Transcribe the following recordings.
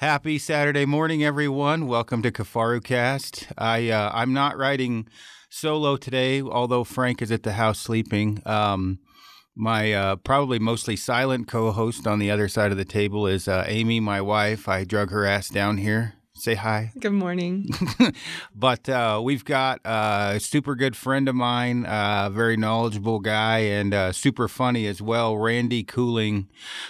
Happy Saturday morning, everyone. Welcome to Kafaru Cast. I uh, I'm not writing solo today, although Frank is at the house sleeping. Um, my uh, probably mostly silent co-host on the other side of the table is uh, Amy, my wife. I drug her ass down here. Say hi. Good morning. but uh, we've got uh, a super good friend of mine, a uh, very knowledgeable guy, and uh, super funny as well. Randy Cooling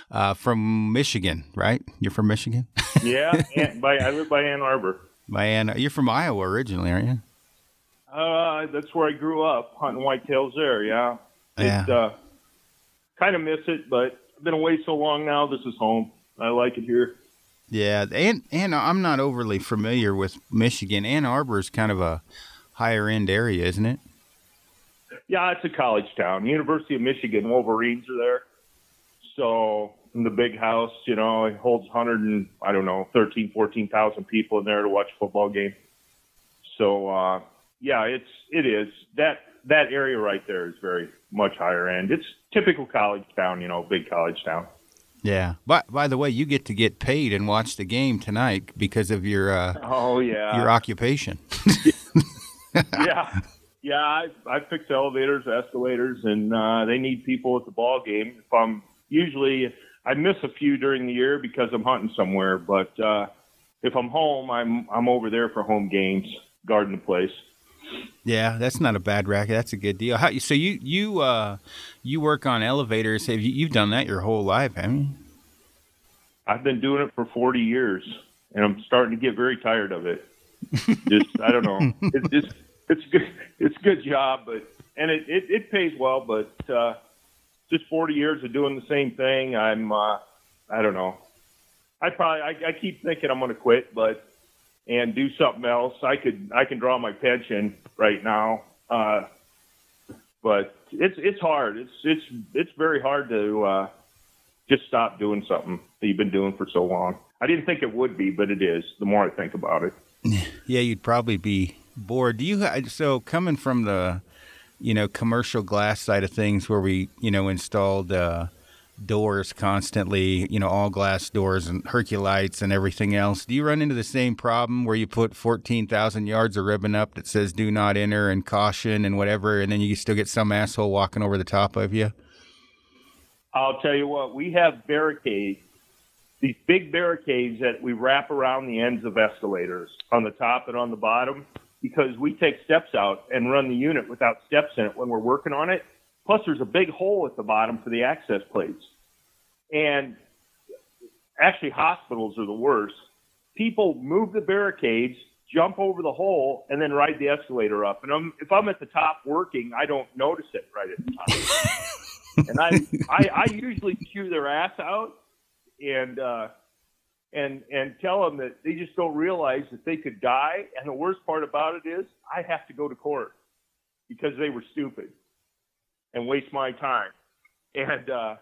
uh, from Michigan, right? You're from Michigan? yeah, by, I live by Ann Arbor. By Ann, you're from Iowa originally, aren't you? Uh, that's where I grew up, hunting whitetails there. Yeah. Yeah. It, uh, kind of miss it, but I've been away so long now. This is home. I like it here. Yeah, and and I'm not overly familiar with Michigan. Ann Arbor is kind of a higher end area, isn't it? Yeah, it's a college town. University of Michigan Wolverines are there. So in the big house, you know, it holds 100 and I don't know, 13, 14,000 people in there to watch a football game. So uh, yeah, it's it is that that area right there is very much higher end. It's typical college town, you know, big college town. Yeah. By by the way, you get to get paid and watch the game tonight because of your uh, oh yeah your occupation. yeah, yeah. I I fix elevators, escalators, and uh, they need people at the ball game. If I'm usually I miss a few during the year because I'm hunting somewhere, but uh, if I'm home, I'm I'm over there for home games, guarding the place. Yeah, that's not a bad racket. That's a good deal. How, so you you uh, you work on elevators. Have you you've done that your whole life, haven't you? I've been doing it for 40 years, and I'm starting to get very tired of it. just I don't know. It's just it's good. It's a good job, but and it it, it pays well, but uh, just 40 years of doing the same thing. I'm uh, I don't know. I probably I, I keep thinking I'm going to quit, but and do something else. I could I can draw my pension right now, uh, but it's it's hard. It's it's it's very hard to uh, just stop doing something that you've been doing for so long. I didn't think it would be, but it is. The more I think about it, yeah, you'd probably be bored. Do you so coming from the you know commercial glass side of things where we you know installed. Uh, doors constantly, you know, all glass doors and Herculites and everything else. Do you run into the same problem where you put 14,000 yards of ribbon up that says do not enter and caution and whatever, and then you still get some asshole walking over the top of you? I'll tell you what, we have barricades, these big barricades that we wrap around the ends of escalators on the top and on the bottom because we take steps out and run the unit without steps in it when we're working on it Plus, there's a big hole at the bottom for the access plates. And actually, hospitals are the worst. People move the barricades, jump over the hole, and then ride the escalator up. And I'm, if I'm at the top working, I don't notice it right at the top. and I, I, I usually chew their ass out and, uh, and, and tell them that they just don't realize that they could die. And the worst part about it is I have to go to court because they were stupid and waste my time. And uh,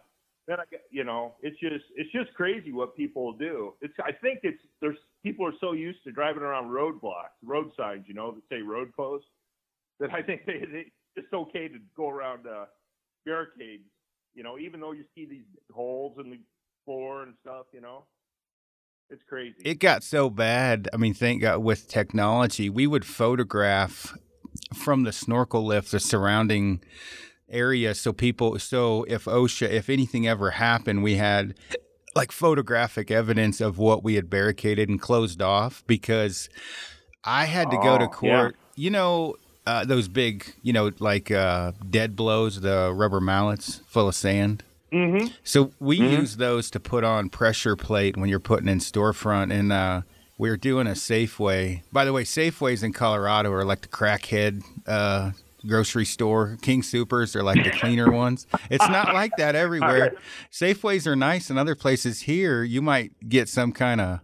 then I you know, it's just it's just crazy what people do. It's I think it's there's people are so used to driving around roadblocks, road signs, you know, that say road closed, that I think they, they it's okay to go around uh, barricades. You know, even though you see these holes in the floor and stuff, you know. It's crazy. It got so bad. I mean, thank God with technology, we would photograph from the snorkel lift the surrounding area so people so if OSHA if anything ever happened we had like photographic evidence of what we had barricaded and closed off because I had to oh, go to oh, court yeah. you know uh, those big you know like uh, dead blows the rubber mallets full of sand mm-hmm. so we mm-hmm. use those to put on pressure plate when you're putting in storefront and uh, we are doing a Safeway. By the way, Safeways in Colorado are like the crackhead uh, grocery store. King Soopers—they're like the cleaner ones. It's not like that everywhere. Safeways are nice and other places. Here, you might get some kind of.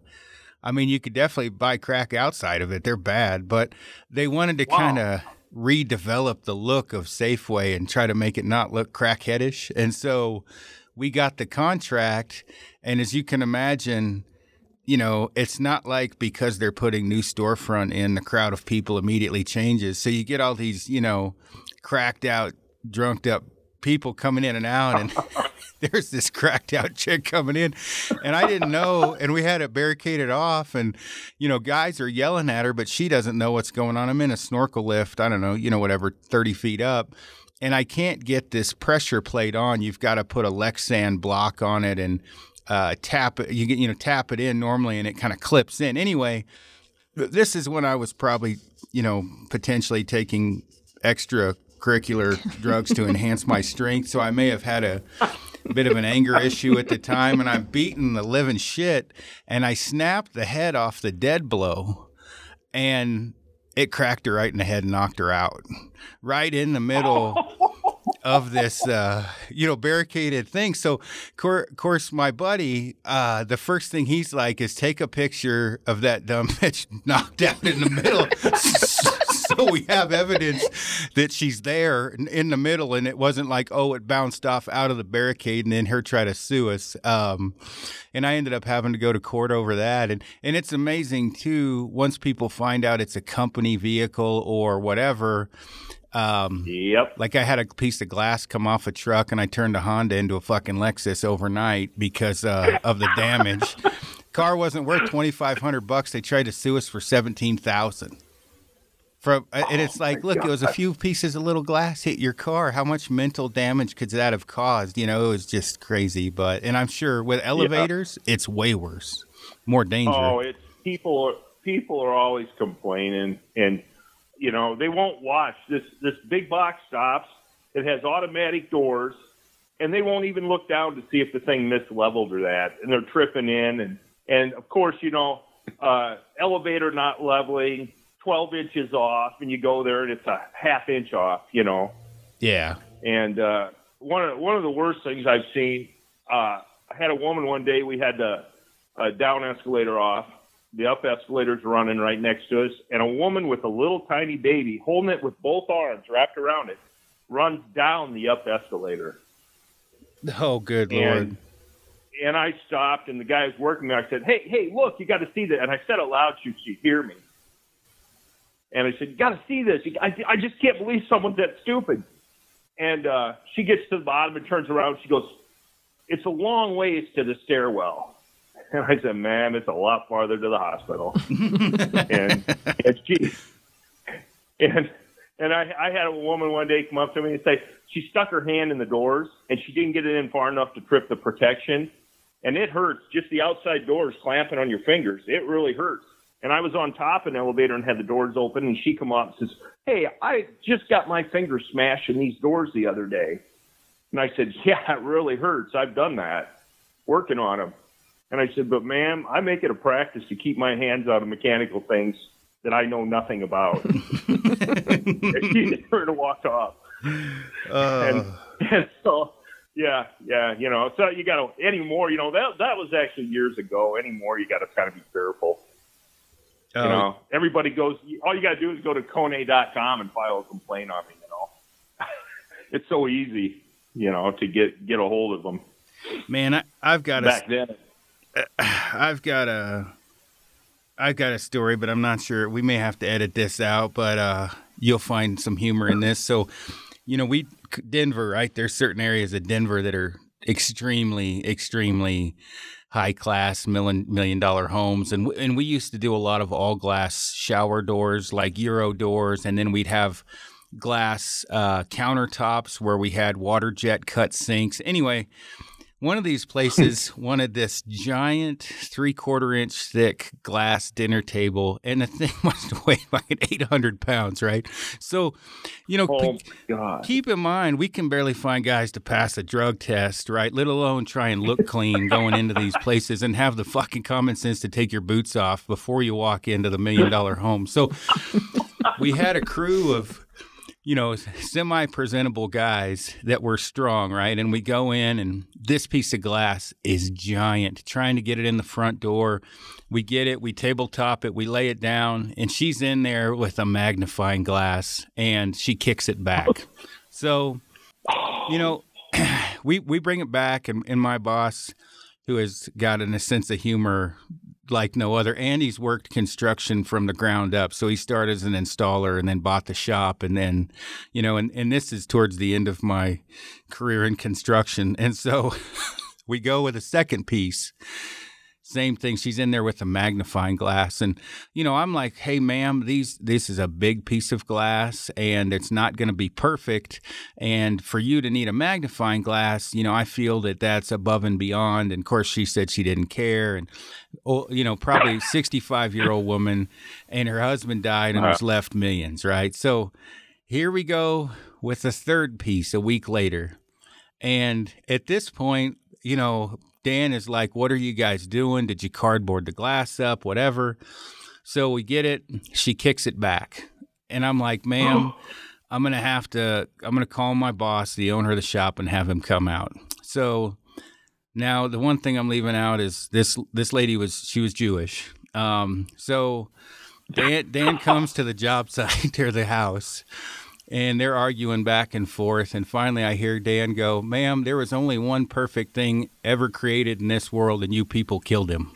I mean, you could definitely buy crack outside of it. They're bad, but they wanted to wow. kind of redevelop the look of Safeway and try to make it not look crackheadish. And so we got the contract. And as you can imagine, you know, it's not like because they're putting new storefront in, the crowd of people immediately changes. So you get all these, you know, cracked out, drunked up people coming in and out, and there's this cracked out chick coming in, and I didn't know, and we had it barricaded off, and you know, guys are yelling at her, but she doesn't know what's going on. I'm in a snorkel lift, I don't know, you know, whatever, 30 feet up. And I can't get this pressure plate on. You've got to put a Lexan block on it and uh, tap it. You get you know tap it in normally, and it kind of clips in. Anyway, this is when I was probably you know potentially taking extracurricular drugs to enhance my strength. So I may have had a bit of an anger issue at the time, and I'm beating the living shit, and I snapped the head off the dead blow, and it cracked her right in the head and knocked her out, right in the middle. of this, uh, you know, barricaded thing. So, cor- course, my buddy, uh, the first thing he's like is take a picture of that dumb bitch knocked out in the middle. so we have evidence that she's there in the middle, and it wasn't like, oh, it bounced off out of the barricade and then her try to sue us. Um, and I ended up having to go to court over that. And and it's amazing too. Once people find out it's a company vehicle or whatever. Um, yep. Like I had a piece of glass come off a truck, and I turned a Honda into a fucking Lexus overnight because uh, of the damage. Car wasn't worth twenty five hundred bucks. They tried to sue us for seventeen thousand. From and it's like, look, God. it was a few pieces of little glass hit your car. How much mental damage could that have caused? You know, it was just crazy. But and I'm sure with elevators, yeah. it's way worse, more dangerous. Oh, it's people. People are always complaining, and you know they won't watch this. This big box stops. It has automatic doors, and they won't even look down to see if the thing misleveled or that, and they're tripping in, and and of course, you know, uh, elevator not leveling 12 inches off and you go there and it's a half inch off, you know. Yeah. And uh, one of one of the worst things I've seen, uh, I had a woman one day. We had the uh, down escalator off. The up escalator's running right next to us, and a woman with a little tiny baby holding it with both arms wrapped around it runs down the up escalator. Oh, good and, lord! And I stopped, and the guy was working there. I said, "Hey, hey, look, you got to see that!" And I said it loud so she hear me. And I said, "You got to see this. I, I just can't believe someone's that stupid." And uh, she gets to the bottom and turns around. She goes, "It's a long ways to the stairwell." And I said, ma'am, it's a lot farther to the hospital." and and she and and I, I had a woman one day come up to me and say she stuck her hand in the doors and she didn't get it in far enough to trip the protection, and it hurts. Just the outside doors clamping on your fingers, it really hurts. And I was on top of an elevator and had the doors open, and she come up and says, "Hey, I just got my finger smashed in these doors the other day." And I said, "Yeah, it really hurts. I've done that, working on them." And I said, "But ma'am, I make it a practice to keep my hands out of mechanical things that I know nothing about." and she just turned and walked off. Uh. And, and so yeah, yeah, you know, so you got to anymore. You know that that was actually years ago. Anymore, you got to kind of be careful. You oh. know, everybody goes. All you got to do is go to Kone.com and file a complaint on me. You know, it's so easy. You know, to get get a hold of them. Man, I, I've got back a, then. I've got a. I've got a story, but I'm not sure. We may have to edit this out, but uh, you'll find some humor in this. So, you know, we Denver, right? There's certain areas of Denver that are extremely, extremely high class million million dollar homes and and we used to do a lot of all glass shower doors like euro doors and then we'd have glass uh, countertops where we had water jet cut sinks anyway one of these places wanted this giant three quarter inch thick glass dinner table, and the thing must have weighed like 800 pounds, right? So, you know, oh p- keep in mind, we can barely find guys to pass a drug test, right? Let alone try and look clean going into these places and have the fucking common sense to take your boots off before you walk into the million dollar home. So, we had a crew of you know, semi presentable guys that were strong, right? And we go in, and this piece of glass is giant, trying to get it in the front door. We get it, we tabletop it, we lay it down, and she's in there with a magnifying glass and she kicks it back. So, you know, we, we bring it back, and, and my boss, who has got a sense of humor like no other. And he's worked construction from the ground up. So he started as an installer and then bought the shop. And then, you know, and, and this is towards the end of my career in construction. And so we go with a second piece same thing. She's in there with a magnifying glass, and you know, I'm like, "Hey, ma'am, these this is a big piece of glass, and it's not going to be perfect. And for you to need a magnifying glass, you know, I feel that that's above and beyond." And of course, she said she didn't care, and oh, you know, probably 65 year old woman, and her husband died and uh-huh. was left millions, right? So here we go with the third piece a week later. And at this point, you know, Dan is like, What are you guys doing? Did you cardboard the glass up? Whatever. So we get it. She kicks it back. And I'm like, Ma'am, I'm going to have to, I'm going to call my boss, the owner of the shop, and have him come out. So now the one thing I'm leaving out is this this lady was, she was Jewish. Um, so Dan, Dan comes to the job site or the house and they're arguing back and forth. And finally, I hear Dan go, Ma'am, there was only one perfect thing ever created in this world, and you people killed him.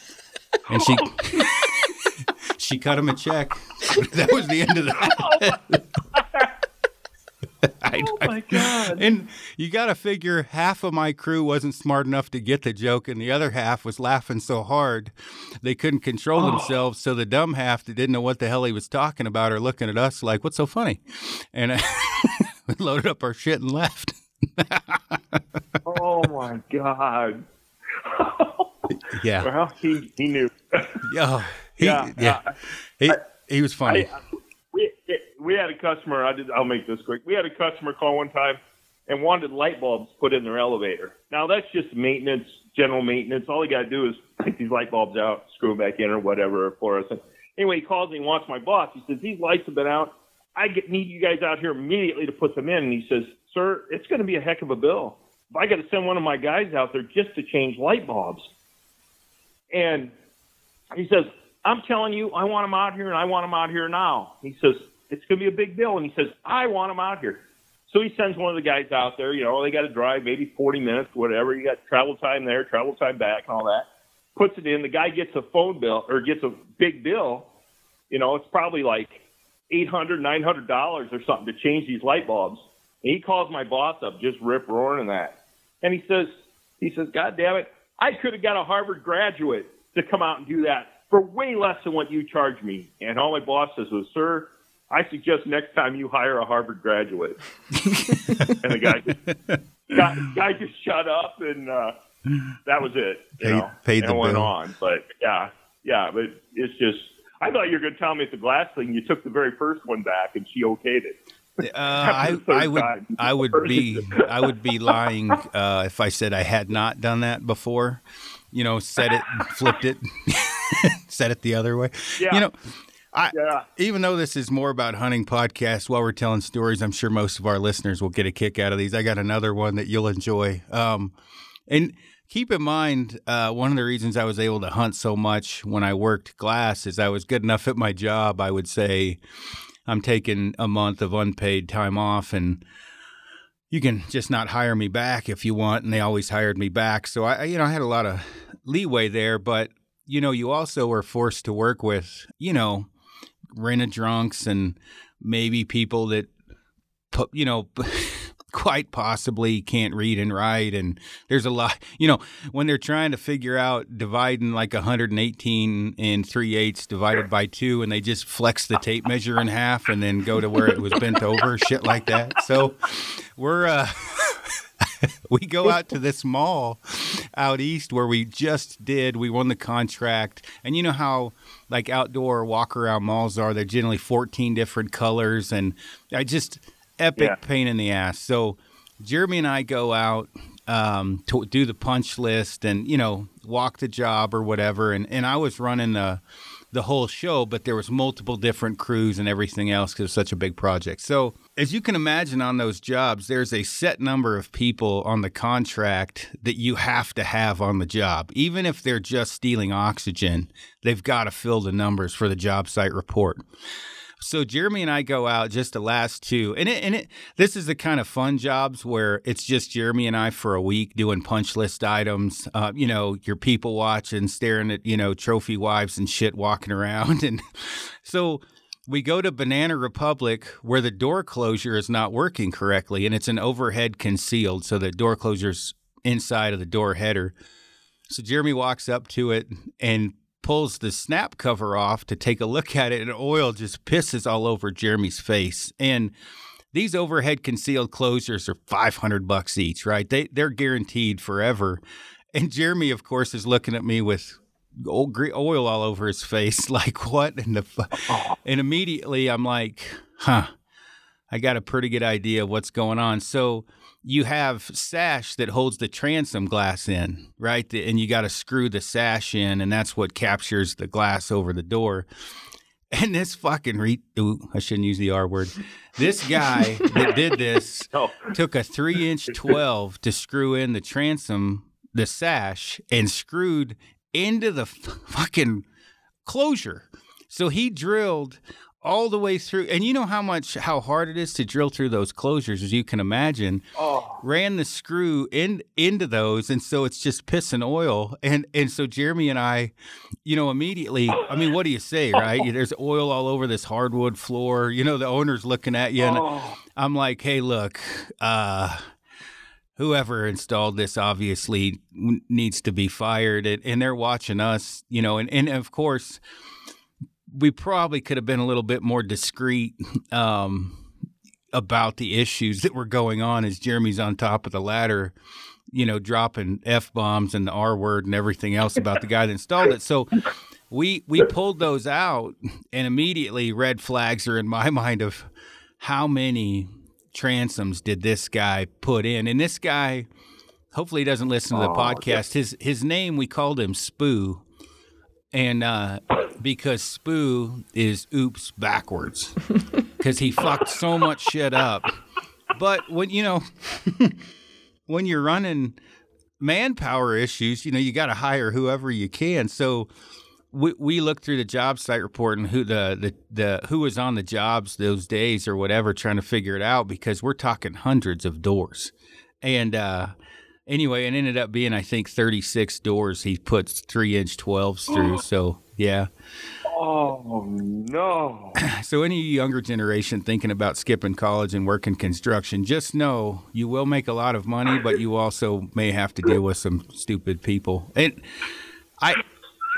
and she. she cut him a check. that was the end of that. I, oh my god! And you got to figure half of my crew wasn't smart enough to get the joke, and the other half was laughing so hard they couldn't control oh. themselves. So the dumb half that didn't know what the hell he was talking about are looking at us like, "What's so funny?" And we loaded up our shit and left. oh my god! yeah. Well, he he knew. yeah. He, yeah. yeah. He, he was funny. I, we, had a customer. I did. I'll make this quick. We had a customer call one time and wanted light bulbs put in their elevator. Now that's just maintenance, general maintenance. All he got to do is take these light bulbs out, screw them back in, or whatever for us. Anyway, he calls me and wants my boss. He says these lights have been out. I get, need you guys out here immediately to put them in. And he says, sir, it's going to be a heck of a bill. If I got to send one of my guys out there just to change light bulbs. And he says, I'm telling you, I want them out here and I want them out here now. He says, it's going to be a big bill. And he says, I want him out here. So he sends one of the guys out there. You know, they got to drive maybe 40 minutes, whatever. You got travel time there, travel time back, and all that. Puts it in. The guy gets a phone bill or gets a big bill. You know, it's probably like 800 900 dollars or something to change these light bulbs. And he calls my boss up, just rip roaring and that. And he says, he says, God damn it, I could have got a Harvard graduate to come out and do that for way less than what you charge me. And all my boss says was, sir, I suggest next time you hire a Harvard graduate. and the guy, guy, guy just shut up, and uh, that was it. You paid, know, paid and the went bill. on. But yeah, yeah, but it's just. I thought you were going to tell me at the glass thing you took the very first one back, and she okayed it. Uh, I, I would time. I would be I would be lying uh, if I said I had not done that before. You know, said it, flipped it, said it the other way. Yeah. You know, I, yeah. Even though this is more about hunting podcasts, while we're telling stories, I'm sure most of our listeners will get a kick out of these. I got another one that you'll enjoy. Um, and keep in mind, uh, one of the reasons I was able to hunt so much when I worked glass is I was good enough at my job. I would say I'm taking a month of unpaid time off and you can just not hire me back if you want. And they always hired me back. So I, you know, I had a lot of leeway there, but you know, you also were forced to work with, you know, rented drunks and maybe people that, you know, quite possibly can't read and write. And there's a lot, you know, when they're trying to figure out dividing like 118 and 3 eighths divided by two, and they just flex the tape measure in half and then go to where it was bent over, shit like that. So we're, uh, we go out to this mall out east where we just did. We won the contract, and you know how like outdoor walk around malls are. They're generally 14 different colors, and I just epic Yeah. pain in the ass. So Jeremy and I go out um, to do the punch list, and you know walk the job or whatever. And and I was running the the whole show, but there was multiple different crews and everything else because such a big project. So as you can imagine on those jobs, there's a set number of people on the contract that you have to have on the job. Even if they're just stealing oxygen, they've got to fill the numbers for the job site report. So Jeremy and I go out just the last two, and it, and it this is the kind of fun jobs where it's just Jeremy and I for a week doing punch list items. Uh, you know, your people watching, staring at you know trophy wives and shit walking around, and so we go to Banana Republic where the door closure is not working correctly, and it's an overhead concealed, so the door closure's inside of the door header. So Jeremy walks up to it and pulls the snap cover off to take a look at it, and oil just pisses all over Jeremy's face. And these overhead concealed closures are 500 bucks each, right? They they're guaranteed forever. And Jeremy, of course, is looking at me with oil all over his face, like what? And the and immediately I'm like, huh, I got a pretty good idea of what's going on. So you have sash that holds the transom glass in, right? And you got to screw the sash in, and that's what captures the glass over the door. And this fucking re- ooh, I shouldn't use the R word. This guy that did this No. took a three inch twelve to screw in the transom, the sash, and screwed into the f- fucking closure. So he drilled all the way through, and you know how much how hard it is to drill through those closures, as you can imagine. Oh, Ran the screw in into those, and so it's just pissing oil. And and so Jeremy and I, you know, immediately. I mean, what do you say, right? There's oil all over this hardwood floor. You know, the owner's looking at you, and oh. I'm like, hey, look, uh, whoever installed this obviously needs to be fired. And, and they're watching us, you know, and, and of course, we probably could have been a little bit more discreet um, about the issues that were going on as Jeremy's on top of the ladder, you know, dropping F bombs and the R word and everything else about the guy that installed it. So, we we pulled those out and immediately red flags are in my mind of how many transoms did this guy put in. And this guy hopefully he doesn't listen to the Oh, podcast his his name we called him spoo and uh because spoo is oops backwards. Because he fucked so much shit up. But when you know when you're running manpower issues you know you got to hire whoever you can. So we, we looked through the job site report and who the, the the who was on the jobs those days or whatever trying to figure it out because we're talking hundreds of doors. And uh anyway it ended up being i think 36 doors he puts three inch 12s through so yeah Oh no! so any younger generation thinking about skipping college and working construction just know you will make a lot of money but you also may have to deal with some stupid people and i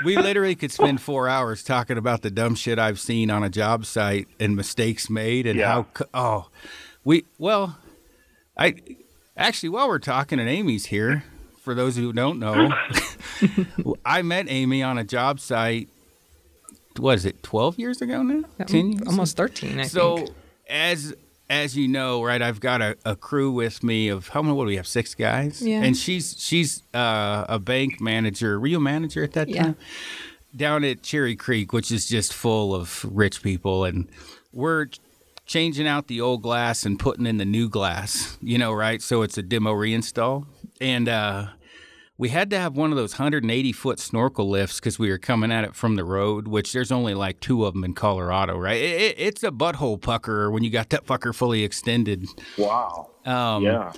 we literally could spend four hours talking about the dumb shit i've seen on a job site and mistakes made and Yeah. how oh we well i actually while we're talking and amy's here for those who don't know i met amy on a job site Was it 12 years ago now 10 years almost 13 i so think as as you know, right, I've got a, a crew with me of how many? What do we have? Six guys. Yeah. And she's she's uh, a bank manager. You manager at that Yeah. time? Down at Cherry Creek, which is just full of rich people, and we're changing out the old glass and putting in the new glass. You know, right? So it's a demo reinstall, and uh, we had to have one of those 180 foot snorkel lifts because we were coming at it from the road, which there's only like two of them in Colorado, right? It, it, it's a butthole pucker when you got that fucker fully extended. Wow. Um, yeah.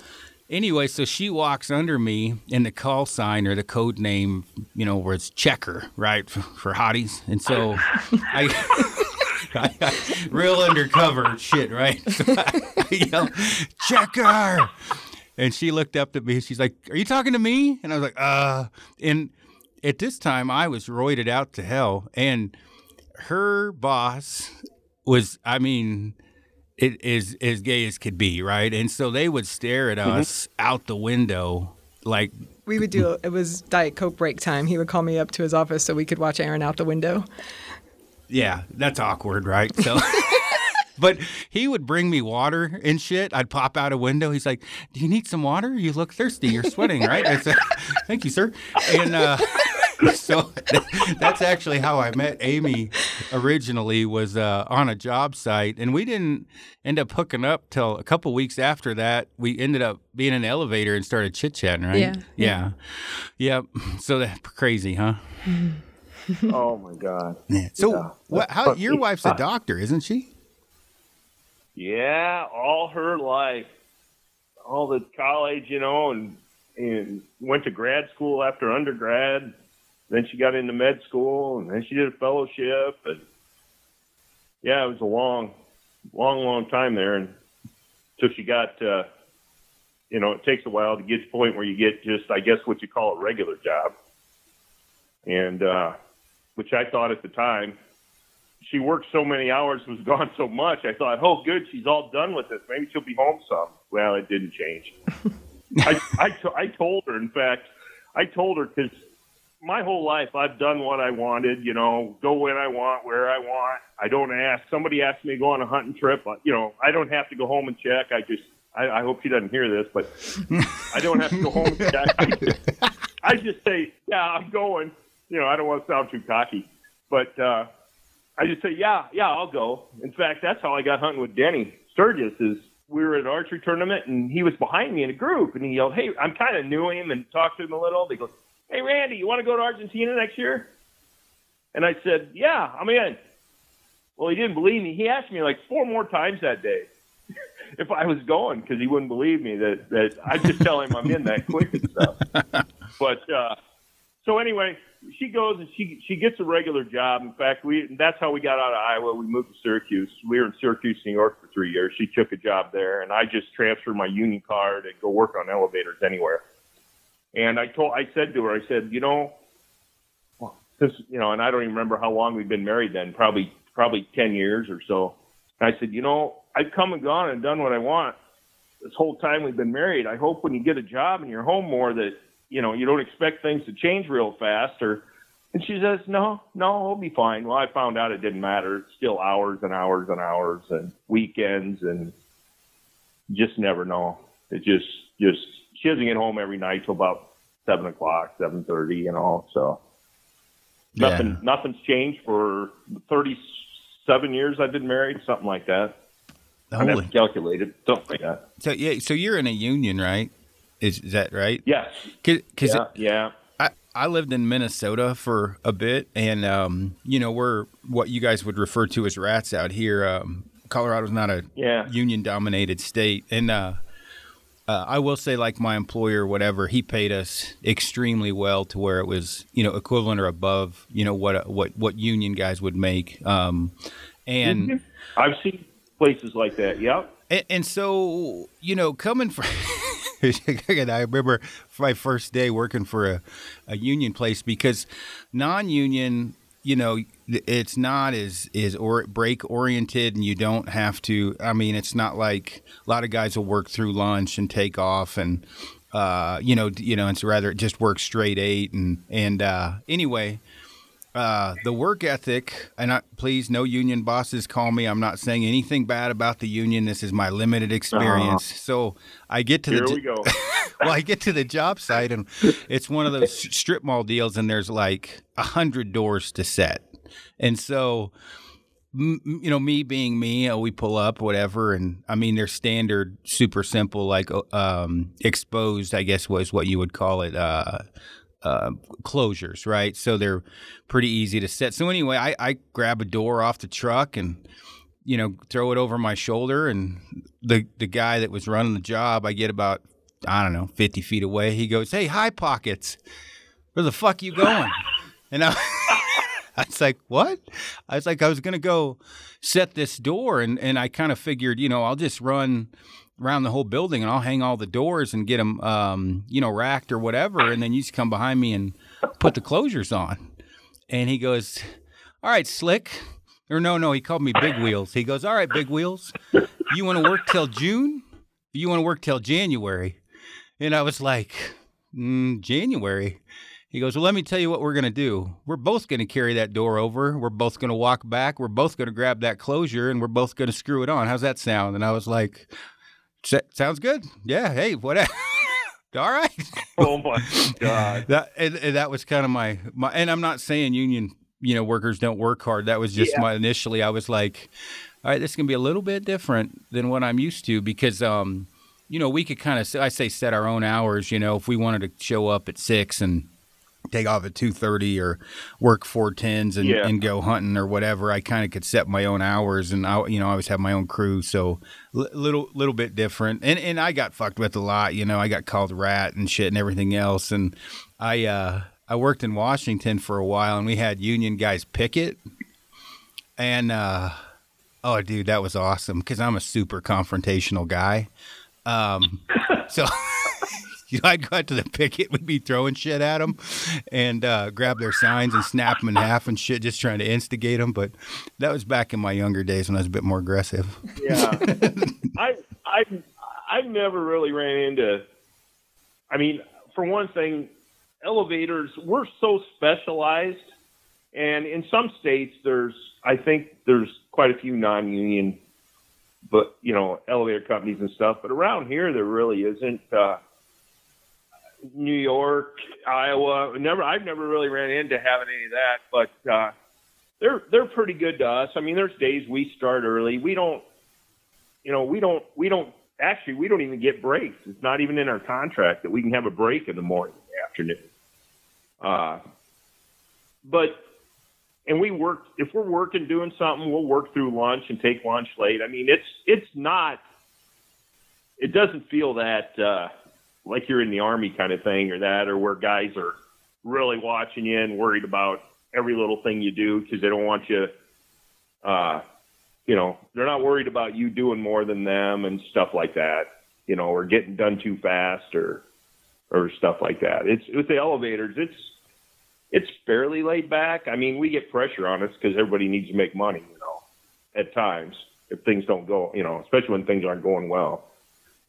Anyway, so she walks under me in the call sign or the code name, you know, where it's checker, right, for, for hotties. And so I- real undercover shit, right? So I, I yell, checker. And she looked up at me. She's like, "Are you talking to me?" And I was like, "Uh." And at this time, I was roided out to hell, and her boss was, I mean, it is as gay as could be, right? And so they would stare at us out the window, like, we would do it was diet coke break time he would call me up to his office so we could watch aaron out the window yeah, that's awkward, right? So. But he would bring me water and shit. I'd pop out a window. He's like, "Do you need some water? You look thirsty. You're sweating, right?" I said, "Thank you, sir." And uh, so that's actually how I met Amy. Originally, was uh, on a job site, and we didn't end up hooking up till a couple weeks after that. We ended up being in an elevator and started chit chatting, right? Yeah. yeah, yep. So that's crazy, huh? Oh my God. Yeah. So, Yeah. what? How? Your wife's a doctor, isn't she? Yeah, all her life, all the college, you know, and and went to grad school after undergrad. Then she got into med school, and then she did a fellowship, and yeah, it was a long, long, long time there, and so she got. Uh, you know, it takes a while to get to the point where you get just, I guess, what you call a regular job. And, uh, which I thought at the time, she worked so many hours, was gone so much. I thought, oh, good, she's all done with this. Maybe she'll be home some. Well, it didn't change. I, I, to, I told her, in fact, I told her because my whole life I've done what I wanted, you know, go when I want, where I want. I don't ask. Somebody asked me to go on a hunting trip. You know, I don't have to go home and check. I just I, I hope she doesn't hear this, but I don't have to go home. I just, I just say, yeah, I'm going. You know, I don't want to sound too cocky, but uh, I just say, yeah, yeah, I'll go. In fact, that's how I got hunting with Denny Sturgis. Is we were at an archery tournament and he was behind me in a group and he yelled, "Hey, I'm kind of knew him and talked to him a little." He goes, "Hey, Randy, you want to go to Argentina next year?" And I said, "Yeah, I'm in." Well, he didn't believe me. He asked me like four more times that day if I was going because he wouldn't believe me that that I just tell him I'm in that quick and stuff. But uh, so anyway, she goes and she she gets a regular job. In fact, we that's how we got out of Iowa. We moved to Syracuse. We were in Syracuse, New York for three years. She took a job there, and I just transferred my union card and go work on elevators anywhere. And I told I said to her, I said, you know, since you know, and I don't even remember how long we'd been married then, probably probably ten years or so. And I said, you know, I've come and gone and done what I want this whole time we've been married. I hope when you get a job and you're home more that you know you don't expect things to change real fast. Or and she says, no, no, we'll be fine. Well, I found out it didn't matter. It's still hours and hours and hours and weekends and just never know. It just just she doesn't get home every night till about seven o'clock, seven thirty, you know. So nothing yeah. nothing's changed for thirty seven years I've been married, something like that. Holy. I never calculated something like that. So yeah, so you're in a union, right? Is, is that right? Yes. Cause, cause yeah, it, yeah. I, I lived in Minnesota for a bit, and um, you know we're what you guys would refer to as rats out here. Um, Colorado's not a yeah. union-dominated state, and uh, uh, I will say, like my employer, whatever, he paid us extremely well to where it was, you know, equivalent or above, you know, what what what union guys would make. Um, and. I've seen places like that. Yep. And, and so, you know, coming from, and I remember my first day working for a, a union place because non-union, you know, it's not as is or break oriented, and you don't have to. I mean, it's not like a lot of guys will work through lunch and take off and. Uh, you know, you know, it's rather it just work straight eight and and uh, anyway, uh, the work ethic, and I, please, no union bosses call me. I'm not saying anything bad about the union. This is my limited experience. Uh-huh. So I get to Here the we go. well, I get to the job site, and it's one of those strip mall deals, and there's like a hundred doors to set, and so you know, me being me, uh, we pull up, whatever, and I mean, they're standard, super simple, like um, exposed, I guess was what you would call it, uh, uh, closures, right? So they're pretty easy to set. So anyway, I, I grab a door off the truck and you know throw it over my shoulder, and the the guy that was running the job, I get about I don't know fifty feet away. He goes, "Hey, high pockets, where the fuck you going?" and I. I was like, what? I was like, I was going to go set this door. And, and I kind of figured, you know, I'll just run around the whole building and I'll hang all the doors and get them, um, you know, racked or whatever. And then you just come behind me and put the closures on. And he goes, all right, slick. Or no, no, he called me big wheels. He goes, all right, big wheels. You want to work till June? You want to work till January? And I was like, mm, January. He goes, Well, let me tell you what we're going to do. We're both going to carry that door over. We're both going to walk back. We're both going to grab that closure and we're both going to screw it on. How's that sound? And I was like, Sounds good. Yeah. Hey, whatever. All right. Oh my God. that and, and, that was kind of my my. And I'm not saying union, you know, workers don't work hard. That was just yeah. my initially. I was like, all right, this is gonna be a little bit different than what I'm used to because, um, you know, we could kind of I say set our own hours. You know, if we wanted to show up at six and take off at two thirty or work four tens and, Yeah. and go hunting or whatever. I kind of could set my own hours, and I you know I always have my own crew, so li- little little bit different. And and I got fucked with a lot. You know, I got called rat and shit and everything else. And I uh I worked in Washington for a while, and we had union guys picket, and uh oh dude, that was awesome because I'm a super confrontational guy. Um, so. You know, I'd go out to the picket, we'd be throwing shit at them and uh, grab their signs and snap them in half and shit, just trying to instigate them. But that was back in my younger days when I was a bit more aggressive. Yeah, I I I've never really ran into. I mean, for one thing, elevators we're so specialized, and in some states there's I think there's quite a few non-union, but you know elevator companies and stuff. But around here there really isn't. Uh, New York, Iowa, never I've never really ran into having any of that, but uh, they're they're pretty good to us. I mean, there's days we start early. We don't you know, we don't, we don't, actually, we don't even get breaks. It's not even in our contract that we can have a break in the morning, the afternoon. Uh, but, and we work, if we're working doing something, we'll work through lunch and take lunch late. I mean, it's, it's not, it doesn't feel that, uh, like you're in the army kind of thing or that, or where guys are really watching you and worried about every little thing you do because they don't want you, uh, you know, they're not worried about you doing more than them and stuff like that, you know, or getting done too fast or or stuff like that. It's with the elevators, it's it's fairly laid back. I mean, we get pressure on us because everybody needs to make money, you know, at times if things don't go, you know, especially when things aren't going well.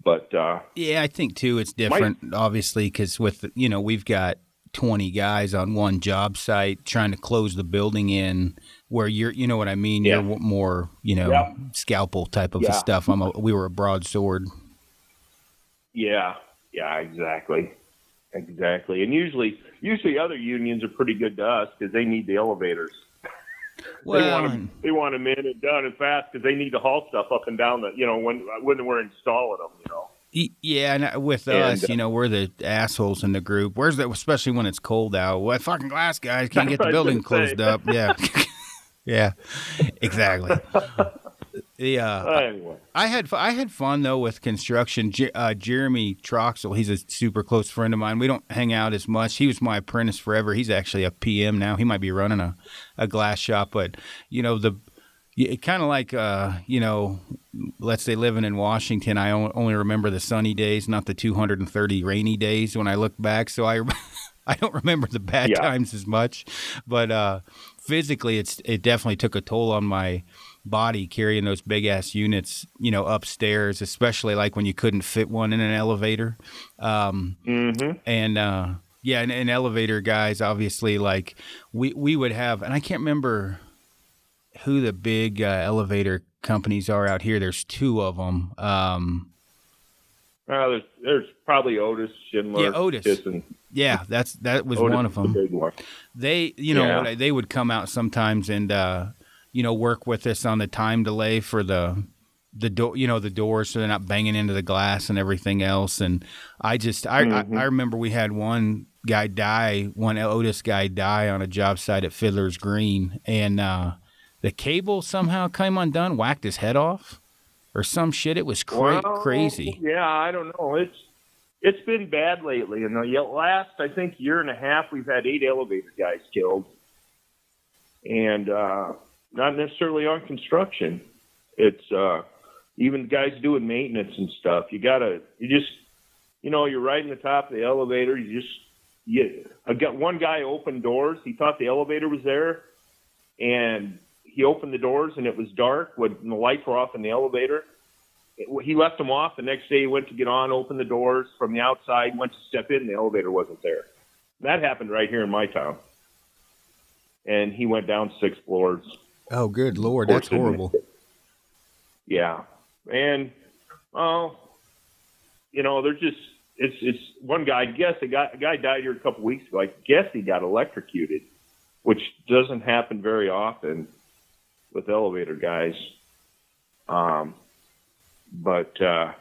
But uh, Yeah, I think too it's different, obviously, because with you know we've got twenty guys on one job site trying to close the building in, where you're, you know what I mean. Yeah. You're more, you know, Yeah. scalpel type of Yeah. stuff. I'm a, we were a broadsword. yeah, yeah, exactly, exactly. And usually, usually other unions are pretty good to us because they need the elevators. They want them, they want them in and done and fast because they need to haul stuff up and down the, you know, when when we're installing them, you know. yeah, and uh, with And, us, you know, we're the assholes in the group. Where's that? Especially when it's cold out. What fucking glass guys can't get the building gonna say. closed up? Yeah, yeah, exactly. Yeah. Anyway, I had I had fun though with construction. Jer- uh, Jeremy Troxel, he's a super close friend of mine. We don't hang out as much. He was my apprentice forever. He's actually a PM now. He might be running a, a glass shop, but you know the kind of like uh, you know, let's say living in Washington, I only remember the sunny days, not the 230 rainy days when I look back. So I I don't remember the bad Yeah. times as much, but uh, physically, it's it definitely took a toll on my body carrying those big ass units, you know, upstairs, especially like when you couldn't fit one in an elevator. Um, mm-hmm. and uh, yeah, and, and elevator guys, obviously, like we we would have, and I can't remember who the big uh, elevator companies are out here. There's two of them. Um, Uh, there's there's probably Otis Schindler. Yeah, Otis. Thyssen. yeah, that's that was Otis one of the them. big one. they you know Yeah. they would come out sometimes and uh you know work with us on the time delay for the the door you know the doors so they're not banging into the glass and everything else and i just i Mhm. I, I remember we had one guy die one otis guy die on a job site at fiddler's green and uh the cable somehow came undone whacked his head off or some shit it was cra- Well, crazy Yeah, I don't know. It's it's been bad lately. In the last, I think, year and a half, we've had eight elevator guys killed, and uh, not necessarily on construction. It's uh, even guys doing maintenance and stuff. You gotta, you just, you know, you're right in the top of the elevator. You just, you, I got one guy opened doors. He thought the elevator was there, and he opened the doors, and it was dark when the lights were off in the elevator he left them off. The next day, he went to get on, opened the doors from the outside, went to step in, the elevator wasn't there. That happened right here in my town. And he went down six floors. Oh good lord that's horrible Yeah. And, well, you know, they're just, it's, it's one guy, I guess a guy, a guy died here a couple weeks ago. I guess he got electrocuted, which doesn't happen very often with elevator guys. Um, but, uh,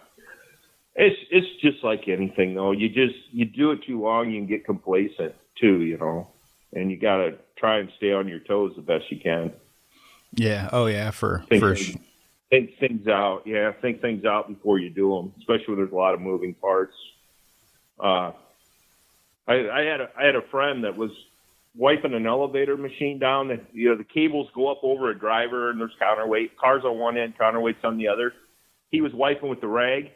It's it's just like anything though. You just you do it too long, you can get complacent too, you know. And you gotta try and stay on your toes the best you can. Yeah. Oh yeah. For Think, for things, think things out. Yeah, think things out before you do them, especially when there's a lot of moving parts. Uh, I, I had a I had a friend that was wiping an elevator machine down. That you know the cables go up over a driver, and there's counterweight cars on one end, counterweights on the other. He was wiping with the rag,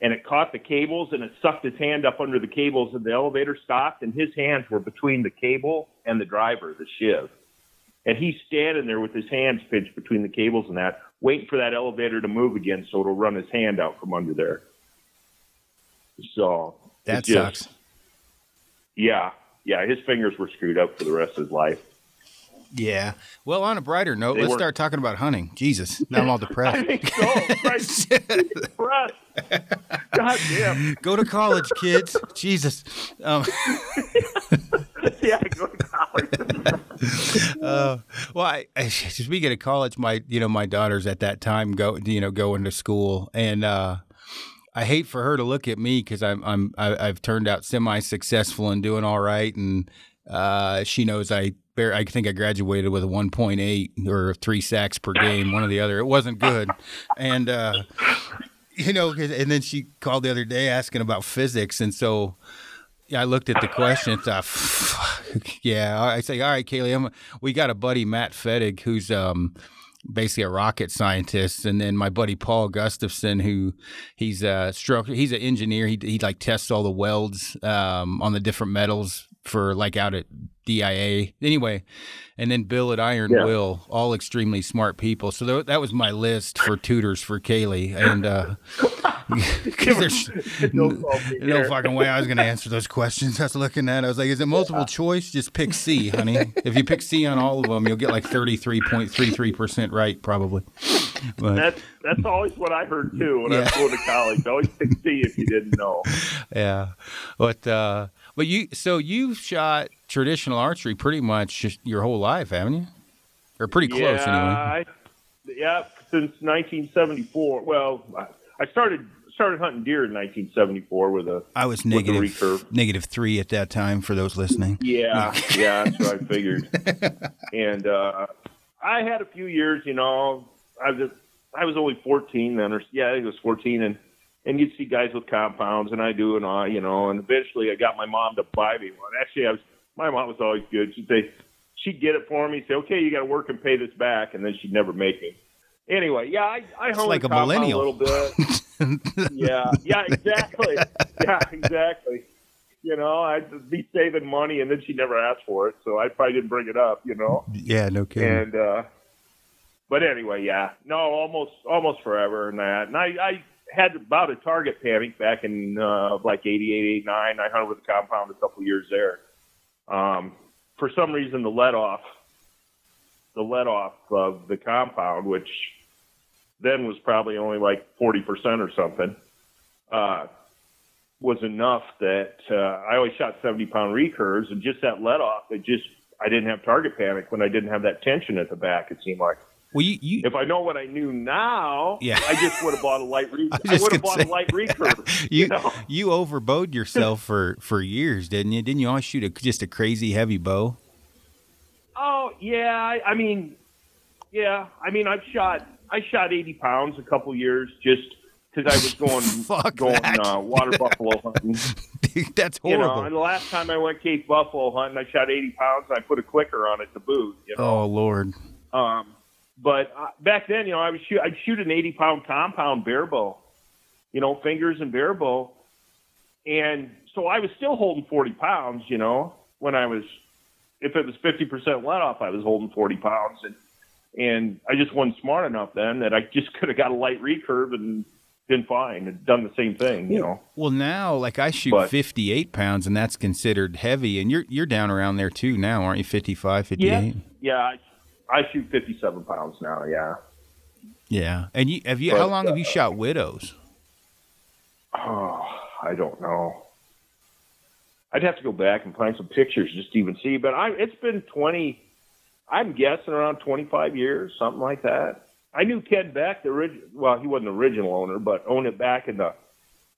and it caught the cables, and it sucked his hand up under the cables, and the elevator stopped, and his hands were between the cable and the driver, the sheave. And he's standing there with his hands pinched between the cables and that, waiting for that elevator to move again so it'll run his hand out from under there. So that just- sucks. yeah, yeah, his fingers were screwed up for the rest of his life. Yeah. Well, on a brighter note, They let's were- start talking about hunting. Jesus, now I'm all I depressed. think so. Right. Depressed. God damn. Go to college, kids. Jesus. Um, Yeah, go to college. uh, well, I, I, speaking of college, my you know my daughter's at that time go you know going to school, and uh, I hate for her to look at me because I'm I'm I, I've turned out semi successful and doing all right, and uh, she knows I. I think I graduated with a 1.8 or three sacks per game, one or the other. It wasn't good, and uh, you know, and then she called the other day asking about physics, and so I looked at the question. and thought, yeah, I say, all right, Kaylee, I'm, we got a buddy, Matt Fettig, who's um, basically a rocket scientist, and then my buddy Paul Gustafson, who he's a he's an engineer. He he like tests all the welds um, on the different metals for like out at DIA. Anyway, and then Bill at Iron Yeah. Will, all extremely smart people. So tho- that was my list for tutors for Kaylee, and. Uh, there's No no fucking way I was going to answer those questions. I was looking at. it. I was like, "Is it multiple choice? Just pick C, honey. if you pick C on all of them, you'll get like thirty three point three three percent right, probably." But That's that's always what I heard too when I was Yeah. going to college. Always pick C if you didn't know. yeah, but uh, but you so you've shot traditional archery pretty much your whole life, haven't you? Or pretty close, yeah, anyway. I, yeah, since 1974. Well, I, I started started hunting deer in 1974 with a I was with the negative recurve. negative three at that time for those listening. Yeah, yeah, that's what I figured. And uh, I had a few years, you know. I was I was only 14 then, or yeah, I think it was 14, and and you'd see guys with compounds, and I do, and all, you know. And eventually, I got my mom to buy me one. Actually, I was my mom was always good. She'd say she'd get it for me, say, okay, you got to work and pay this back, and then she'd never make me. Anyway, yeah, I I It's honed like a millennial. a little bit. yeah, yeah, exactly. Yeah, exactly. You know, I'd just be saving money, and then she never asked for it, so I probably didn't bring it up. You know, Yeah, no kidding. and uh, but anyway, yeah, no, almost almost forever and that. And I, I had about a target panic back in uh, like 88, 89. I hunted with the compound a couple years there. Um, for some reason, the let off, the let off of the compound, which then was probably only like 40% or something, uh, was enough that uh, I always shot 70 pound recurves and just that let off, it just, I didn't have target panic when I didn't have that tension at the back, it seemed like. Well, you, you If I know what I knew now, Yeah. I just would have bought a light re- I I, would have bought say. a light recurve. you know? you overbowed yourself for for years, didn't you? Didn't you always shoot a, just a crazy heavy bow? Oh yeah, I, I mean, yeah, I mean, I've shot I shot 80 pounds a couple years just because I was going Fuck going uh, water buffalo hunting. That's You know, horrible. and the last time I went Cape buffalo hunting, I shot 80 pounds and I put a clicker on it to boot. You know, oh Lord. Um, but uh, back then, you know, I was shoot, I'd shoot an 80 pound compound bear bow, you know, fingers and bear bow. And so I was still holding 40 pounds, you know, when I was, if it was 50% let off, I was holding 40 pounds. And, and I just wasn't smart enough then that I just could have got a light recurve and been fine and done the same thing, you know. Well, now like I shoot But- 58 pounds, and that's considered heavy. And you're you're down around there too now, aren't you? 55, 58. Yeah. I, I shoot 57 pounds now. Yeah. Yeah. And you have you? But, how long have you uh, shot widows? Oh, I don't know. I'd have to go back and find some pictures just to even see. But I, it's been twenty. I'm guessing around 25 years, something like that. I knew Ken Beck, the original. Well, he wasn't the original owner, but owned it back in the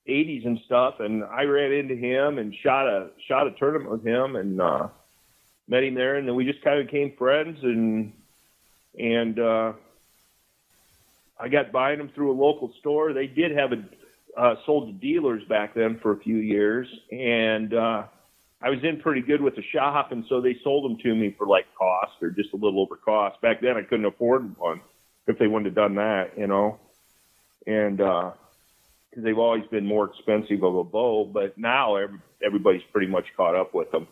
80s and stuff, and I ran into him and shot a shot a tournament with him and uh, met him there, and then we just kind of became friends and and uh, I got buying them through a local store. They did have a uh, sold to dealers back then for a few years, and uh, I was in pretty good with the shop, and so they sold them to me for like cost or just a little over cost. Back then, I couldn't afford one if they wouldn't have done that, you know, and because uh, they've always been more expensive of a bow, but now every, everybody's pretty much caught up with them,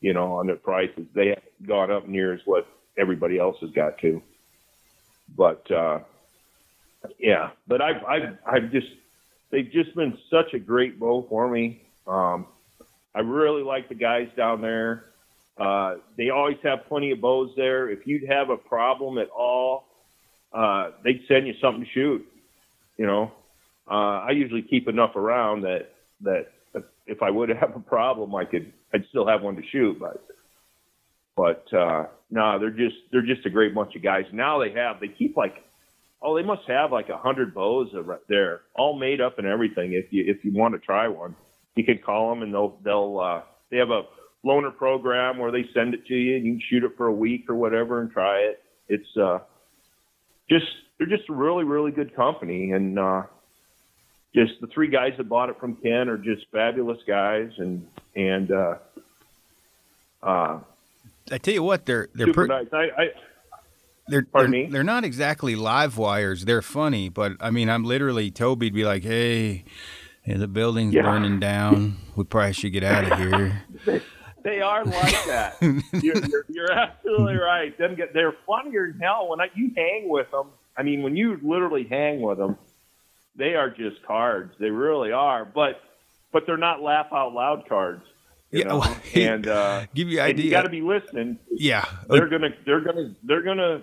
you know, on their prices. They haven't gone up near as what everybody else has got to, but. uh yeah, but I've I've I've just they've just been such a great bow for me. Um, I really like the guys down there. Uh, they always have plenty of bows there. If you'd have a problem at all, uh, they'd send you something to shoot. You know, uh, I usually keep enough around that that if I would have a problem, I could I'd still have one to shoot. But but uh, no, they're just they're just a great bunch of guys. Now they have they keep like oh, they must have like a hundred bows right there, all made up and everything. If you if you want to try one, you can call them and they'll they'll uh, they have a loaner program where they send it to you and you can shoot it for a week or whatever and try it. It's uh, just they're just a really really good company and uh, just the three guys that bought it from Ken are just fabulous guys and and uh, uh, I tell you what, they're they're super nice. I, I they're they're, they're, not exactly live wires. They're funny, but I mean, I'm literally Toby'd be like, "Hey, hey the building's yeah. burning down. We probably should get out of here." they, they, are like that. you're, you're, you're, absolutely right. Them get they're funnier than hell when I, you hang with them. I mean, when you literally hang with them, they are just cards. They really are. But but they're not laugh out loud cards. You yeah, know? and uh, give you idea. You got to be listening. Yeah, they're gonna, they're gonna, they're gonna,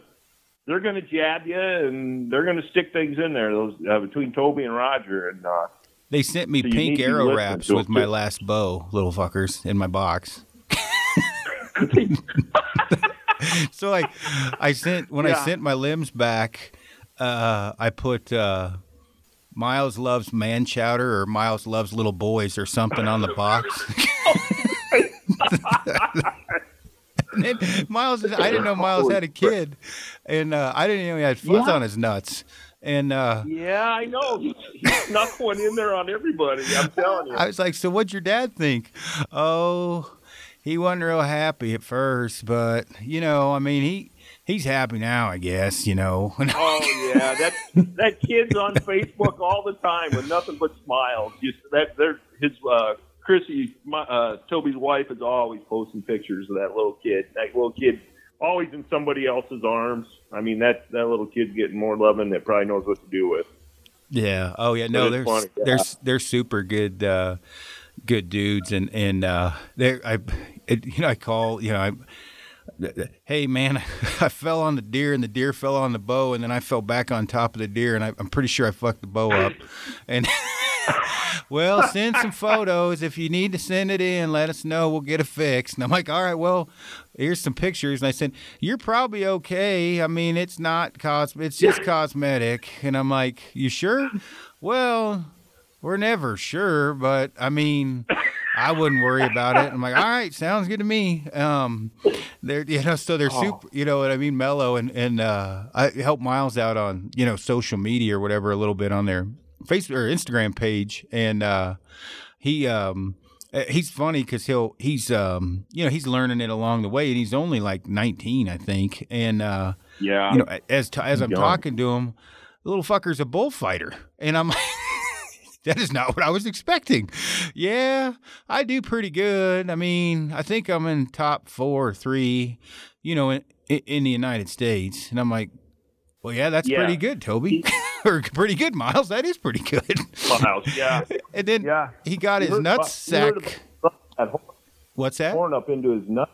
they're going to jab you and they're going to stick things in there. Those uh, between Toby and Roger and uh, they sent me so pink arrow wraps with my last bow, little fuckers, in my box. so I, I sent when yeah. I sent my limbs back, uh, I put uh, Miles loves man chowder or Miles loves little boys or something on the box. Miles, I didn't know Miles had a kid, and uh, I didn't know he had fuzz yeah. on his nuts. And uh, yeah, I know he, he snuck one in there on everybody. I'm telling you. I was like, "So what'd your dad think?" Oh, he wasn't real happy at first, but you know, I mean, he he's happy now, I guess. You know. oh yeah, that that kid's on Facebook all the time with nothing but smiles. Just that they're his uh, Chrissy, my, uh, Toby's wife, is always posting pictures of that little kid. That little kid always in somebody else's arms. I mean, that that little kid's getting more loving that probably knows what to do with. Yeah. Oh yeah. No, they're funny. they're they're super good, uh, good dudes, and and uh, they I, it, you know, I call you know I hey man, I fell on the deer and the deer fell on the bow and then I fell back on top of the deer and I, am pretty sure I fucked the bow up. And well, send some photos. If you need to send it in, let us know. We'll get it fixed. And I'm like, all right, well, here's some pictures. And I said, you're probably okay. I mean, it's not cos, it's just cosmetic. And I'm like, you sure? Well, we're never sure, but I mean, I wouldn't worry about it. I'm like, all right, sounds good to me. Um, they're you know, so they're oh. super, you know what I mean, mellow, and and uh, I help Miles out on you know social media or whatever a little bit on their Facebook or Instagram page, and uh, he um, uh, he's funny because he'll he's um, you know he's learning it along the way, and he's only like 19, I think, and uh, yeah, you know as t- as I'm young. talking to him, the little fucker's a bullfighter, and I'm. that is not what I was expecting. Yeah, I do pretty good. I mean, I think I'm in top four or three, you know, in, in the United States. And I'm like, well, yeah, that's yeah. pretty good, Toby. or pretty good, Miles. That is pretty good. Miles, yeah. and then yeah. he got his nuts sack. What's that? Horn up into his nuts.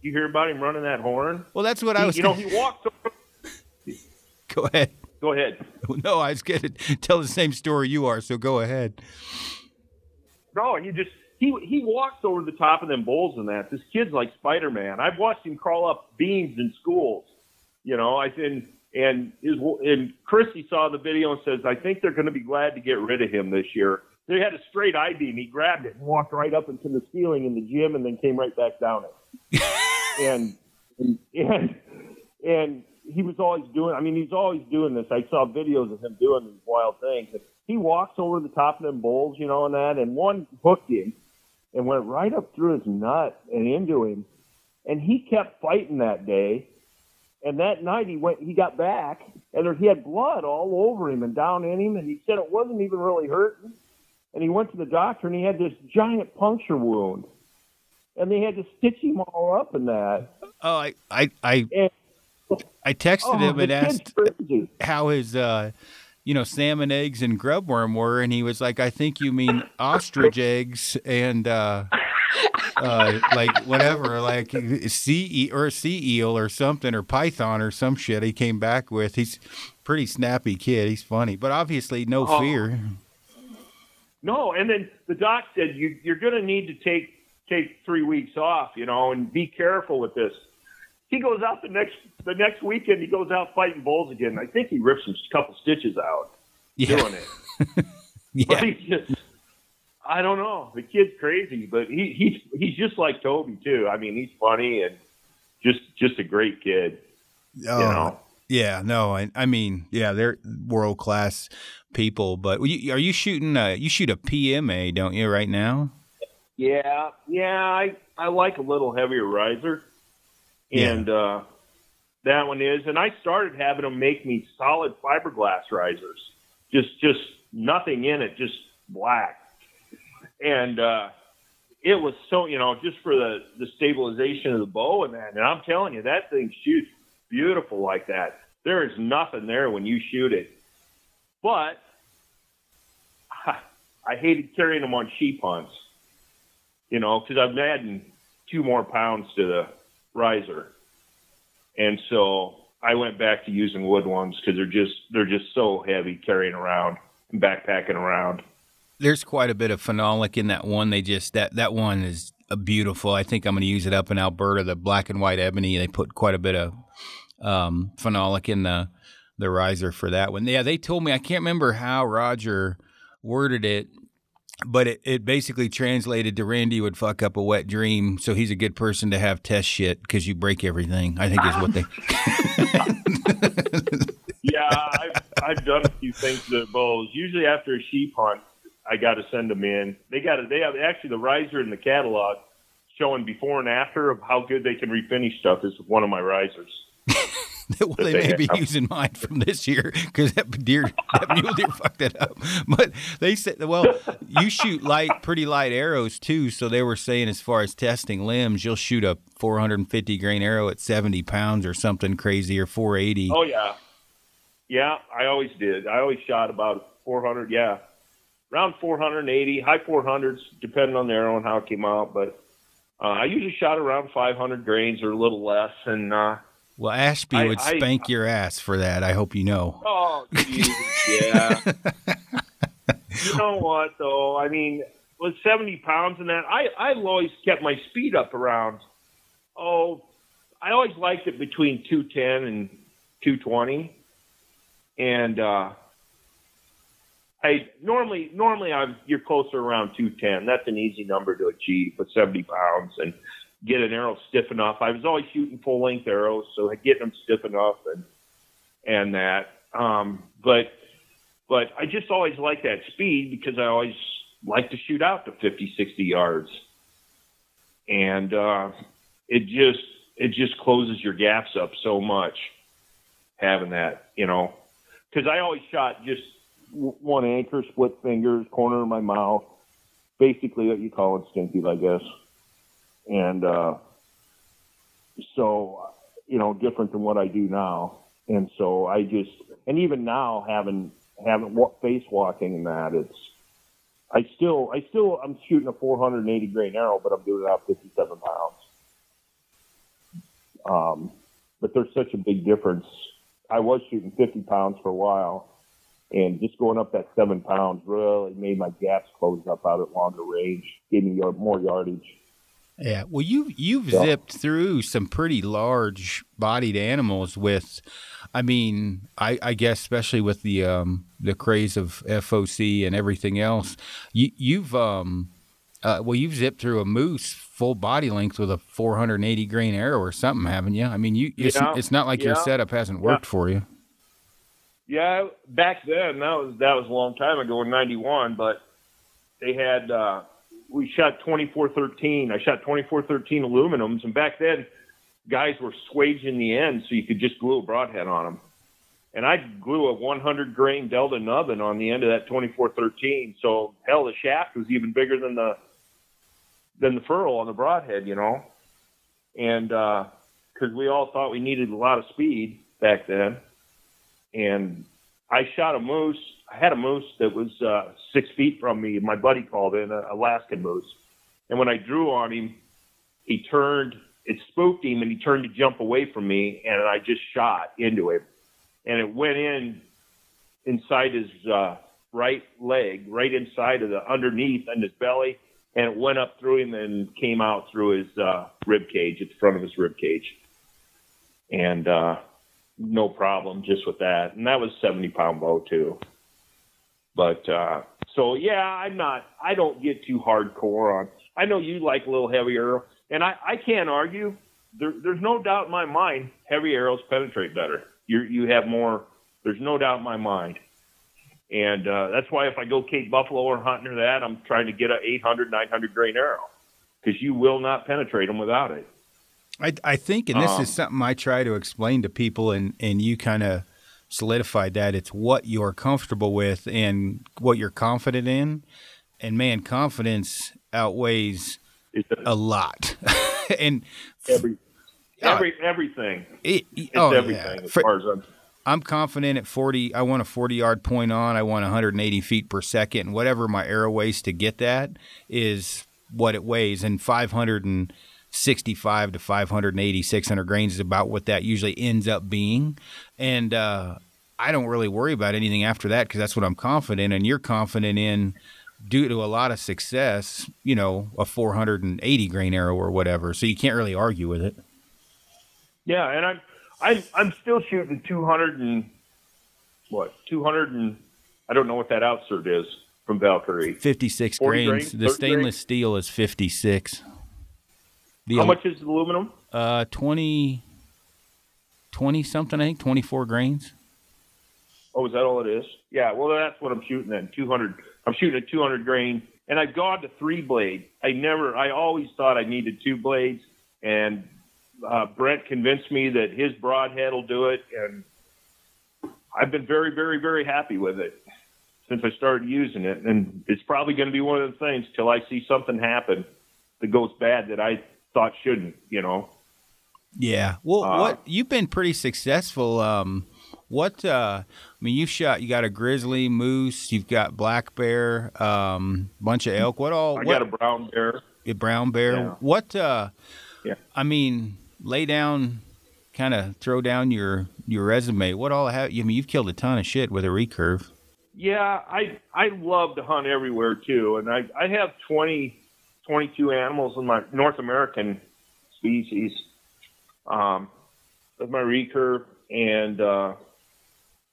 You hear about him running that horn? Well, that's what he, I was. You know, he walked. Over... Go ahead. Go ahead. No, I was going to tell the same story you are, so go ahead. No, and you just he he walks over the top of them bowls and that. This kid's like Spider Man. I've watched him crawl up beams in schools. You know, I and And his and Christy saw the video and says, "I think they're going to be glad to get rid of him this year." They had a straight I beam. He grabbed it and walked right up into the ceiling in the gym, and then came right back down it. and and and he was always doing. I mean, he's always doing this. I saw videos of him doing these wild things. He walks over the top of them bowls, you know, and that, and one hooked him and went right up through his nut and into him. And he kept fighting that day. And that night he went, he got back, and there, he had blood all over him and down in him. And he said it wasn't even really hurting. And he went to the doctor, and he had this giant puncture wound, and they had to stitch him all up in that. Oh, I I I, And, I texted oh, him and asked crazy. how his uh you know salmon eggs and grub worm were and he was like i think you mean ostrich eggs and uh uh like whatever like sea e- or sea eel or something or python or some shit he came back with he's pretty snappy kid he's funny but obviously no Oh. fear No, and then the doc said you, you're going to need to take take three weeks off, you know, and be careful with this. He goes out the next the next weekend. He goes out fighting bulls again. I think he rips a couple stitches out yeah doing it. yeah But he's just, I don't know. The kid's crazy, but he he's he's just like Toby too. I mean, he's funny and just just a great kid. Oh, You know. yeah no I, I mean yeah they're world class people but are you shooting uh you shoot a PMA don't you right now Yeah, yeah, I I like a little heavier riser, Yeah. and uh, that one is. And I started having them make me solid fiberglass risers, just just nothing in it, just black. And uh, it was so you know just for the the stabilization of the bow and that. And I'm telling you, that thing shoots beautiful like that. There is nothing there when you shoot it, but I hated carrying them on sheep hunts you know, because I'm adding two more pounds to the riser, and so I went back to using wood ones because they're just they're just so heavy carrying around and backpacking around. There's quite a bit of phenolic in that one. They just that that one is beautiful. I think I'm going to use it up in Alberta. The black and white ebony. They put quite a bit of um, phenolic in the the riser for that one. Yeah, they told me I can't remember how Roger worded it, but it, it basically translated to Randy would fuck up a wet dream. So he's a good person to have test shit because you break everything. I think is what they. Yeah, I've, I've done a few things to bows. Usually after a sheep hunt, I got to send them in. They got to, they have actually the riser in the catalog showing before and after of how good they can refinish stuff is one of my risers. well, they they may be have. using mine from this year because that deer, that mule deer fucked that up. But they said, well, you shoot light, pretty light arrows too. So they were saying, as far as testing limbs, you'll shoot a 450 grain arrow at 70 pounds or something crazy, or 480. Oh yeah, yeah. I always did. I always shot about 400. Yeah, around 480, high 400s, depending on the arrow and how it came out. But uh, I usually shot around 500 grains or a little less. And uh, Well, Ashby I- would I- spank your ass for that. I hope you know. oh, geez, yeah. you know what though? I mean, with 70 pounds and that, I I always kept my speed up around. Oh, I always liked it between 210 and 220, and uh, I normally normally I'm you're closer around 210. That's an easy number to achieve with 70 pounds and get an arrow stiff enough. I was always shooting full length arrows, so getting them stiff enough and and that. Um, but but I just always like that speed because I always like to shoot out to 50, 60 yards, and uh, it just it just closes your gaps up so much having that, you know, because I always shot just one anchor, split fingers, corner of my mouth, basically what you call instinctive, I guess, and uh, so you know different than what I do now, and so I just and even now having having face walking and that it's I still I still I'm shooting a 480 grain arrow, but I'm doing it out 57 pounds. Um, but there's such a big difference. I was shooting 50 pounds for a while, and just going up that seven pounds really made my gaps close up out at longer range, gave me more yardage. Yeah. Well, you you've Yeah. zipped through some pretty large bodied animals with, I mean, I, I guess especially with the um the craze of FOC and everything else, you you've um, uh, well you've zipped through a moose full body length with a 480 grain arrow or something, haven't you? I mean, you it's, Yeah. it's not like your setup hasn't worked for you. Yeah, back then that was that was a long time ago in '91, but they had uh, we shot 2413. I shot 2413 aluminums, and back then guys were swaging the end so you could just glue a broadhead on them. And I glue a 100 grain Delta nubbin on the end of that 2413. So hell, the shaft was even bigger than the than the ferrule on the broadhead, you know. And because we all thought we needed a lot of speed back then, and I shot a moose. I had a moose that was uh, six feet from me. My buddy called in an Alaskan moose, and when I drew on him, he turned. It spooked him, and he turned to jump away from me, and I just shot into him, and it went in inside his uh, right leg, right inside of the underneath and his belly, and it went up through him and came out through his uh, rib cage at the front of his rib cage, and uh, no problem just with that. And that was 70 pound bow too. But uh, so yeah, I'm not. I don't get too hardcore on. I know you like a little heavy arrow, and I, I can't argue. There, there's no doubt in my mind heavy arrows penetrate better. You you have more. There's no doubt in my mind. And uh, that's why if I go Cape Buffalo or hunting or that, I'm trying to get a 800, 900 grain arrow because you will not penetrate them without it. I, I think, and this Um, is something I try to explain to people, and, and you kind of solidified that it's what you're comfortable with and what you're confident in. And man, confidence outweighs a lot. and every, every everything. it, It's oh, everything yeah. as For- far as I'm. I'm confident at 40. I want a 40 yard point on. I want 180 feet per second. And whatever my arrow weighs to get that is what it weighs. And 500 And 565 to 580, 600 grains is about what that usually ends up being. And uh, I don't really worry about anything after that because that's what I'm confident. And you're confident in due to a lot of success, you know, a 480 grain arrow or whatever. So you can't really argue with it. Yeah, and I'm I'm I'm still shooting 200 and what 200 and I don't know what that outsert is from Valkyrie. 56 grains. grains, The stainless grains? steel is 56. The How al- much is the aluminum? Uh, 20, 20 something, I think, 24 grains. Oh, is that all it is? Yeah, well that's what I'm shooting then. 200. I'm shooting a 200 grain, and I've gone to three blade. I never. I always thought I needed two blades, and uh, Brent convinced me that his broadhead will do it, and I've been very, very, very happy with it since I started using it. And it's probably going to be one of the things till I see something happen that goes bad that I thought shouldn't. You know. Yeah. Well, Uh, what you've been pretty successful. Um, what uh, I mean, you've shot. You got a grizzly, moose. You've got black bear. Um, bunch of elk. What all? I what, got a brown bear. a brown bear. Yeah. What? Uh, Yeah. I mean, lay down, kind of throw down your your resume. What all have? You I mean, you've killed a ton of shit with a recurve. Yeah, I I love to hunt everywhere too, and I I have 20, 22 animals in my North American species, um, with my recurve, and uh,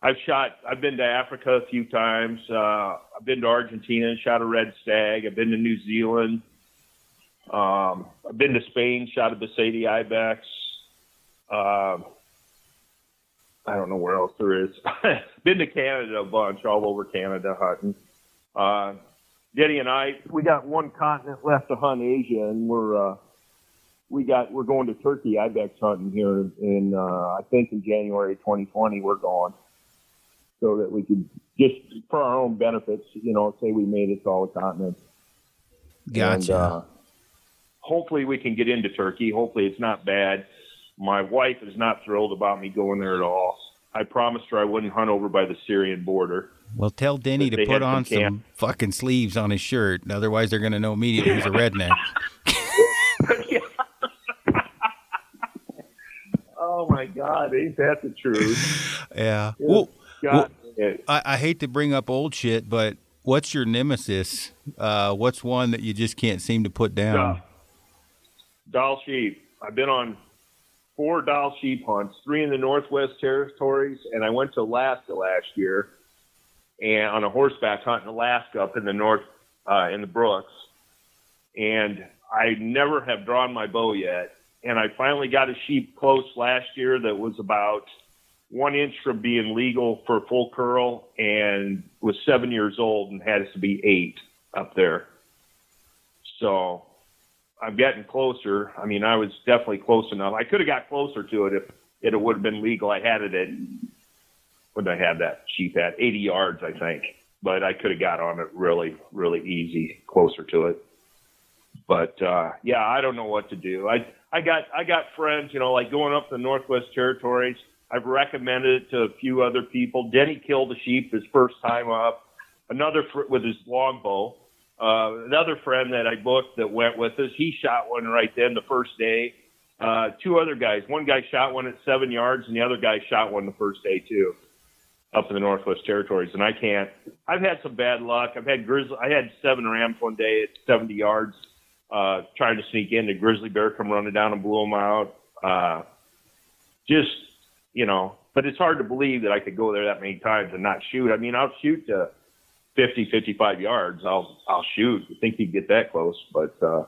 I've shot. I've been to Africa a few times. Uh, I've been to Argentina and shot a red stag. I've been to New Zealand. Um, I've been to Spain, shot a Beceite ibex. Um, I don't know where else there is. Been to Canada a bunch, all over Canada hunting. Uh, Denny and I, we got one continent left to hunt Asia, and we're uh, we got we're going to Turkey ibex hunting here in uh, I think in January 2020 we're going, so that we could just for our own benefits, you know, say we made it to all the continents. Gotcha. And, uh, hopefully we can get into Turkey. Hopefully it's not bad. My wife is not thrilled about me going there at all. I promised her I wouldn't hunt over by the Syrian border. Well, tell Denny to put had some on some fucking sleeves on his shirt. Otherwise, they're going to know immediately he's a redneck. oh my God, ain't that the truth? yeah. Yeah. Well, God, it- I, I hate to bring up old shit, but what's your nemesis? Uh, what's one that you just can't seem to put down? Dall sheep. I've been on four Dall sheep hunts, three in the Northwest Territories, and I went to Alaska last year and on a horseback hunt in Alaska up in the north uh, in the Brooks. And I never have drawn my bow yet. And I finally got a sheep close last year that was about one inch from being legal for full curl and was seven years old and had to be eight up there. So I'm getting closer. I mean, I was definitely close enough. I could have got closer to it if it would have been legal. I had it at what did I have that sheep at? 80 yards, I think. But I could have got on it really, really easy, closer to it. But uh, yeah, I don't know what to do. I I got I got friends, you know, like going up the Northwest Territories. I've recommended it to a few other people. Denny killed a sheep his first time up. Another fr- with his longbow. Uh, another friend that I booked that went with us, he shot one right then the first day. Uh, two other guys. One guy shot one at seven yards, and the other guy shot one the first day too, up in the Northwest Territories. And I can't. I've had some bad luck. I've had grizzly. I had seven rams one day at 70 yards, uh, trying to sneak in. The grizzly bear come running down and blew them out. Uh, just you know, but it's hard to believe that I could go there that many times and not shoot. I mean, I'll shoot to 50, 55 yards. I'll I'll shoot. I think he'd get that close, but. uh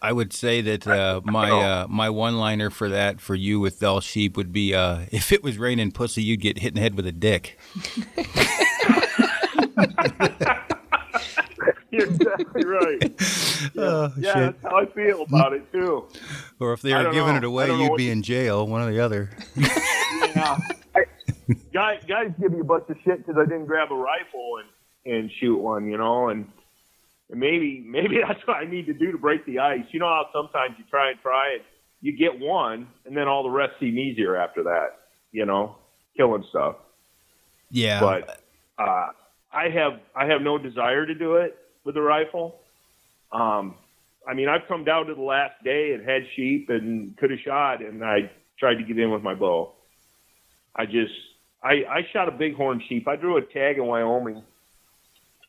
I would say that uh, my uh, my one liner for that for you with Dall Sheep would be uh, if it was raining pussy, you'd get hit in the head with a dick. You're exactly right. Yeah, Oh, yeah shit. that's how I feel about it too. Or if they were giving know. it away, you'd be to- in jail, one or the other. Yeah. I, guys, guys give me a bunch of shit because I didn't grab a rifle and and shoot one, you know, and, and maybe maybe that's what I need to do to break the ice. You know how sometimes you try and try it, you get one, and then all the rest seem easier after that, you know, killing stuff. Yeah. but uh, I have I have no desire to do it with a rifle. Um, I mean, I've come down to the last day and had sheep and could have shot, and I tried to get in with my bow. I just I, I shot a bighorn sheep. I drew a tag in Wyoming.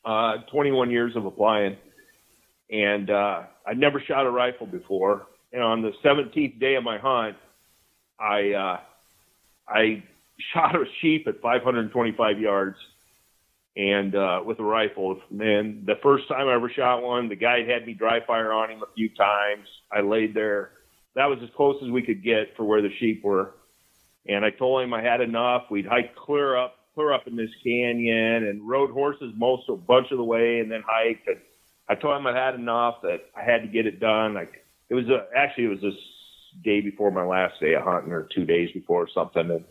Uh, 21 years of applying, and uh, I'd never shot a rifle before. And on the 17th day of my hunt, I uh, I shot a sheep at 525 yards and uh, with a rifle. And the first time I ever shot one, the guy had me dry fire on him a few times. I laid there. That was as close as we could get for where the sheep were. And I told him I had enough. We'd hike clear up, clear up in this canyon, and rode horses most a bunch of the way, and then hiked. And I told him I had enough that I had to get it done. Like it was a, actually it was this day before my last day of hunting, or two days before or something. And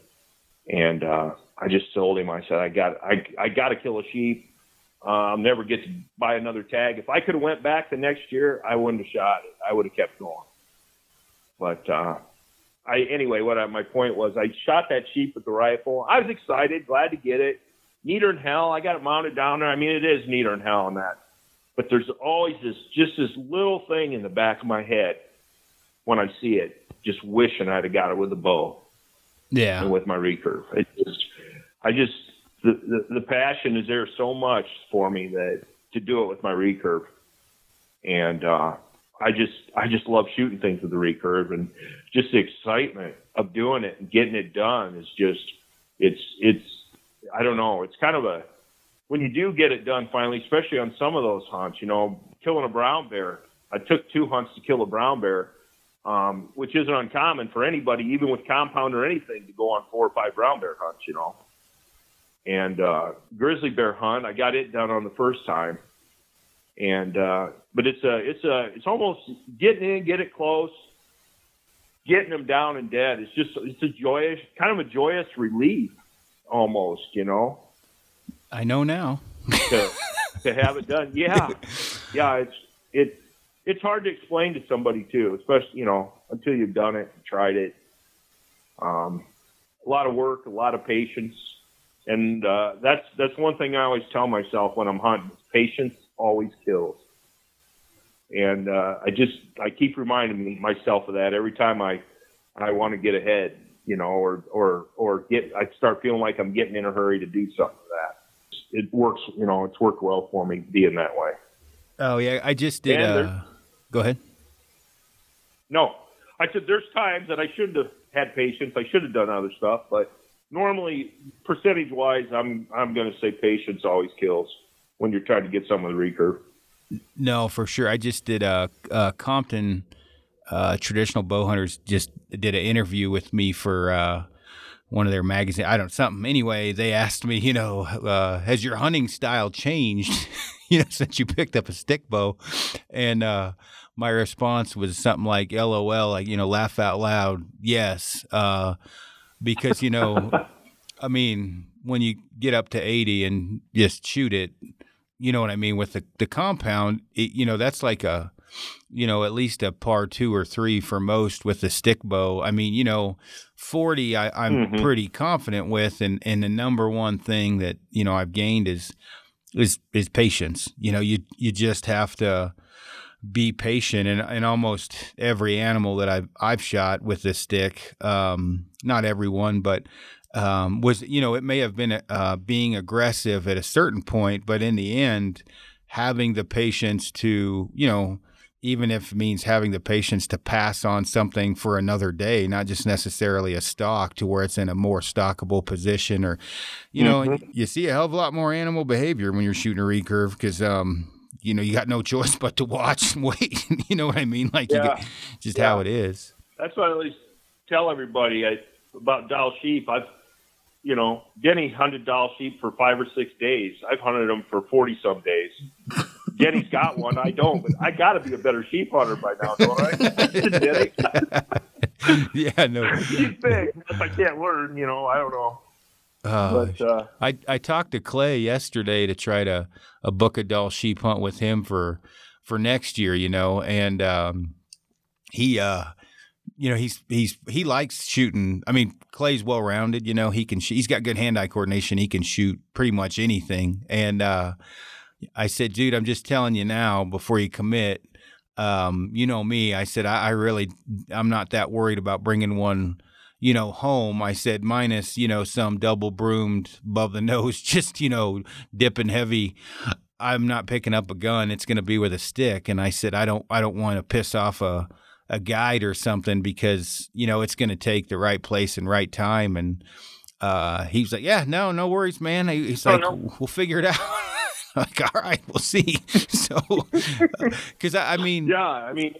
and uh, I just told him, I said, I got, I, I got to kill a sheep. Uh, I'll never get to buy another tag. If I could have went back the next year, I wouldn't have shot it. I would have kept going. But uh, I, anyway, what I, my point was, I shot that sheep with the rifle. I was excited, glad to get it. Neater than hell. I got it mounted down there. I mean, it is neater than hell on that. But there's always this, just this little thing in the back of my head when I see it, just wishing I'd have got it with a bow yeah. and with my recurve. It just, I just, the, the, the passion is there so much for me that to do it with my recurve. And, uh, I just, I just love shooting things with the recurve and just the excitement of doing it and getting it done is just, it's, it's, I don't know. It's kind of a, when you do get it done finally, especially on some of those hunts, you know, killing a brown bear. I took two hunts to kill a brown bear um, which isn't uncommon for anybody, even with compound or anything, to go on four or five brown bear hunts, you know. And uh, grizzly bear hunt, I got it done on the first time, and uh, but it's a it's a it's almost getting in, get it close, getting them down and dead. It's just it's a joyous kind of a joyous relief, almost, you know I know now. to to have it done. Yeah, yeah. It's it it's hard to explain to somebody too, especially you know until you've done it, and tried it. Um, a lot of work, a lot of patience, and uh, that's that's one thing I always tell myself when I'm hunting: patience always kills. And uh, I just I keep reminding myself of that every time I I want to get ahead, you know, or or or get I start feeling like I'm getting in a hurry to do something for that. It works, you know, it's worked well for me being that way. Oh yeah, I just did. Uh, go ahead. no. I said there's times that I shouldn't have had patience. I should have done other stuff, but normally, percentage wise, I'm I'm going to say patience always kills when you're trying to get some of the recurve. No, for sure. I just did a, a Compton uh, traditional bow hunters just did an interview with me for uh, one of their magazines. I don't know something. Anyway, they asked me, you know, uh, has your hunting style changed? you know, since you picked up a stick bow, and uh, my response was something like "LOL," like you know, laugh out loud. Yes, uh, because you know, I mean, when you get up to eighty and just shoot it, you know what I mean. With the the compound, it, you know, that's like a you know, at least a par two or three for most with the stick bow. I mean, you know, 40 I, am mm-hmm. pretty confident with and, and the number one thing that, you know, I've gained is is is patience. You know, you you just have to be patient and, and almost every animal that I've I've shot with this stick, um, not everyone, but um, was you know it may have been uh, being aggressive at a certain point, but in the end, having the patience to you know even if it means having the patience to pass on something for another day, not just necessarily a stock to where it's in a more stockable position or, you mm-hmm. know, you see a hell of a lot more animal behavior when you're shooting a recurve because, um, you know, you got no choice but to watch and wait. you know what I mean? Like, yeah. just yeah. how it is. That's what I always tell everybody I, about Dall sheep. I've, you know, Denny hunted Dall sheep for five or six days. I've hunted them for 40 some days. Jenny's got one. I don't, but I got to be a better sheep hunter by now, don't I? yeah, no. He's big. If I can't learn, you know, I don't know. Uh, but, uh, I I talked to Clay yesterday to try to a book a Dall sheep hunt with him for for next year, you know, and um, he uh, you know he's he's he likes shooting. I mean, Clay's well rounded. You know, he can sh- he's got good hand eye coordination. He can shoot pretty much anything, and uh, I said, dude, I'm just telling you now before you commit. Um, you know me. I said, I, I really, I'm not that worried about bringing one you know, home. I said minus, you know, some double broomed above the nose, just, you know, dipping heavy. I'm not picking up a gun. It's going to be with a stick. And I said, I don't, I don't want to piss off a, a guide or something because, you know, it's going to take the right place and right time. And, uh, he's like, yeah, no, no worries, man. He's oh, like, no. we'll figure it out. like, all right, we'll see. so, because I, I, mean, yeah, I mean,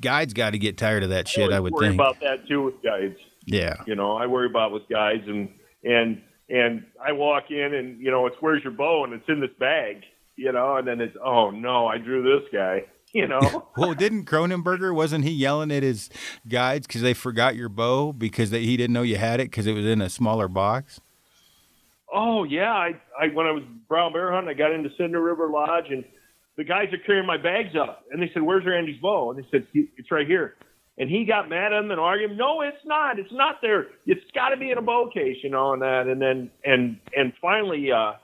guides got to get tired of that shit. I, I would worry think about that too with guides. Yeah, you know, I worry about with guides, and and and I walk in, and you know, it's where's your bow, and it's in this bag, you know, and then it's oh no, I drew this guy. You know. well, didn't Cronenberger wasn't he yelling at his guides because they forgot your bow because they, he didn't know you had it because it was in a smaller box? oh yeah, I, I when I was brown bear hunting, I got into Cinder River Lodge, and the guys are carrying my bags up, and they said, "Where's Randy's bow?" And they said, "It's right here." And he got mad at them and argued, "No, it's not. It's not there. It's got to be in a bow case, you know." And that, and then and and finally, uh,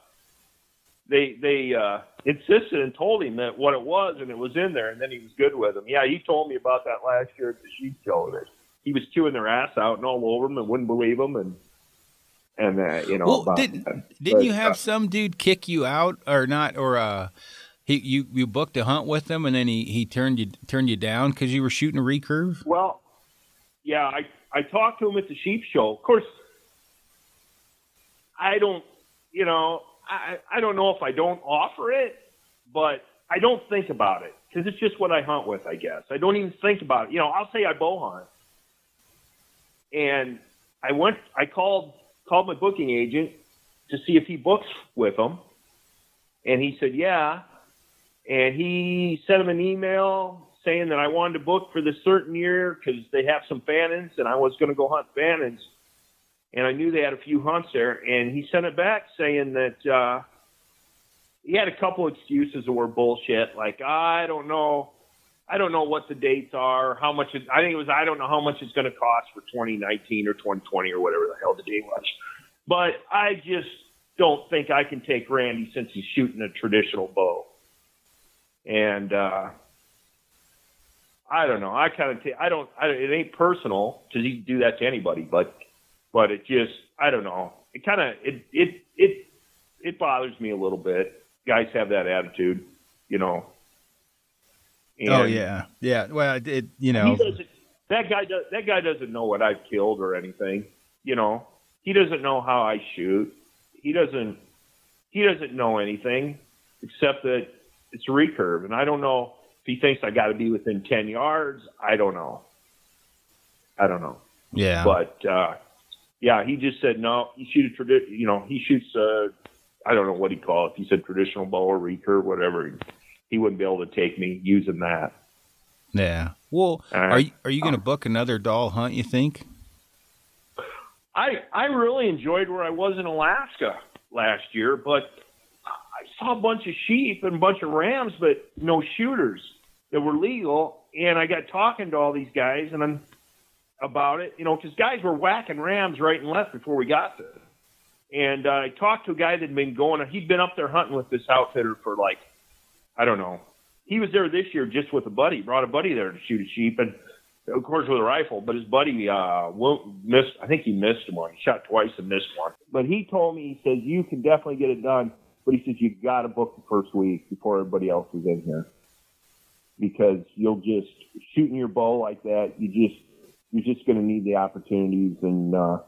they they uh, insisted and told him that what it was, and it was in there, and then he was good with them. Yeah, he told me about that last year at the sheep show that he was chewing their ass out and all over them and wouldn't believe them and and uh, you know. Well, did, didn't but, you have uh, some dude kick you out or not or uh? He, you you booked a hunt with him and then he, he turned you turned you down because you were shooting a recurve. Well, yeah, I I talked to him at the sheep show. Of course, I don't, you know, I I don't know if I don't offer it, but I don't think about it because it's just what I hunt with. I guess I don't even think about it. You know, I'll say I bow hunt, and I went. I called called my booking agent to see if he books with them. And he said, yeah. And he sent him an email saying that I wanted to book for this certain year because they have some Fannins and I was going to go hunt Fannins. And I knew they had a few hunts there. And he sent it back saying that uh, he had a couple excuses that were bullshit. Like, I don't know. I don't know what the dates are, how much it, I think it was, I don't know how much it's going to cost for 2019 or 2020 or whatever the hell the date was. But I just don't think I can take Randy since he's shooting a traditional bow. And, uh, I don't know. I kind of, I don't, I, it ain't personal he do that to anybody, but, but it just, I don't know. It kind of, it, it, it, it bothers me a little bit. Guys have that attitude, you know, And oh yeah, yeah. Well, it, it you know. That guy does. That guy doesn't know what I've killed or anything. You know, he doesn't know how I shoot. He doesn't. He doesn't know anything except that it's a recurve, and I don't know if he thinks I got to be within ten yards. I don't know. I don't know. yeah, But uh, yeah, he just said no. He shoot a tradi- You know, he shoots. Uh, I don't know what he called it. He said traditional bow or recurve, whatever. He wouldn't be able to take me using that. yeah. Well, Uh, are you are you going to book another Dall hunt? You think? I I really enjoyed where I was in Alaska last year, but I saw a bunch of sheep and a bunch of rams, but no shooters that were legal. And I got talking to all these guys and I'm about it, you know, because guys were whacking rams right and left before we got there. And uh, I talked to a guy that'd been going. He'd been up there hunting with this outfitter for like, I don't know. He was there this year just with a buddy. Brought a buddy there to shoot a sheep, and of course with a rifle. But his buddy uh, missed. I think he missed one. He shot twice and missed one. But he told me he says you can definitely get it done. But he says you got to book the first week before everybody else is in here because you'll just shooting your bow like that. You just you're just going to need the opportunities. And uh,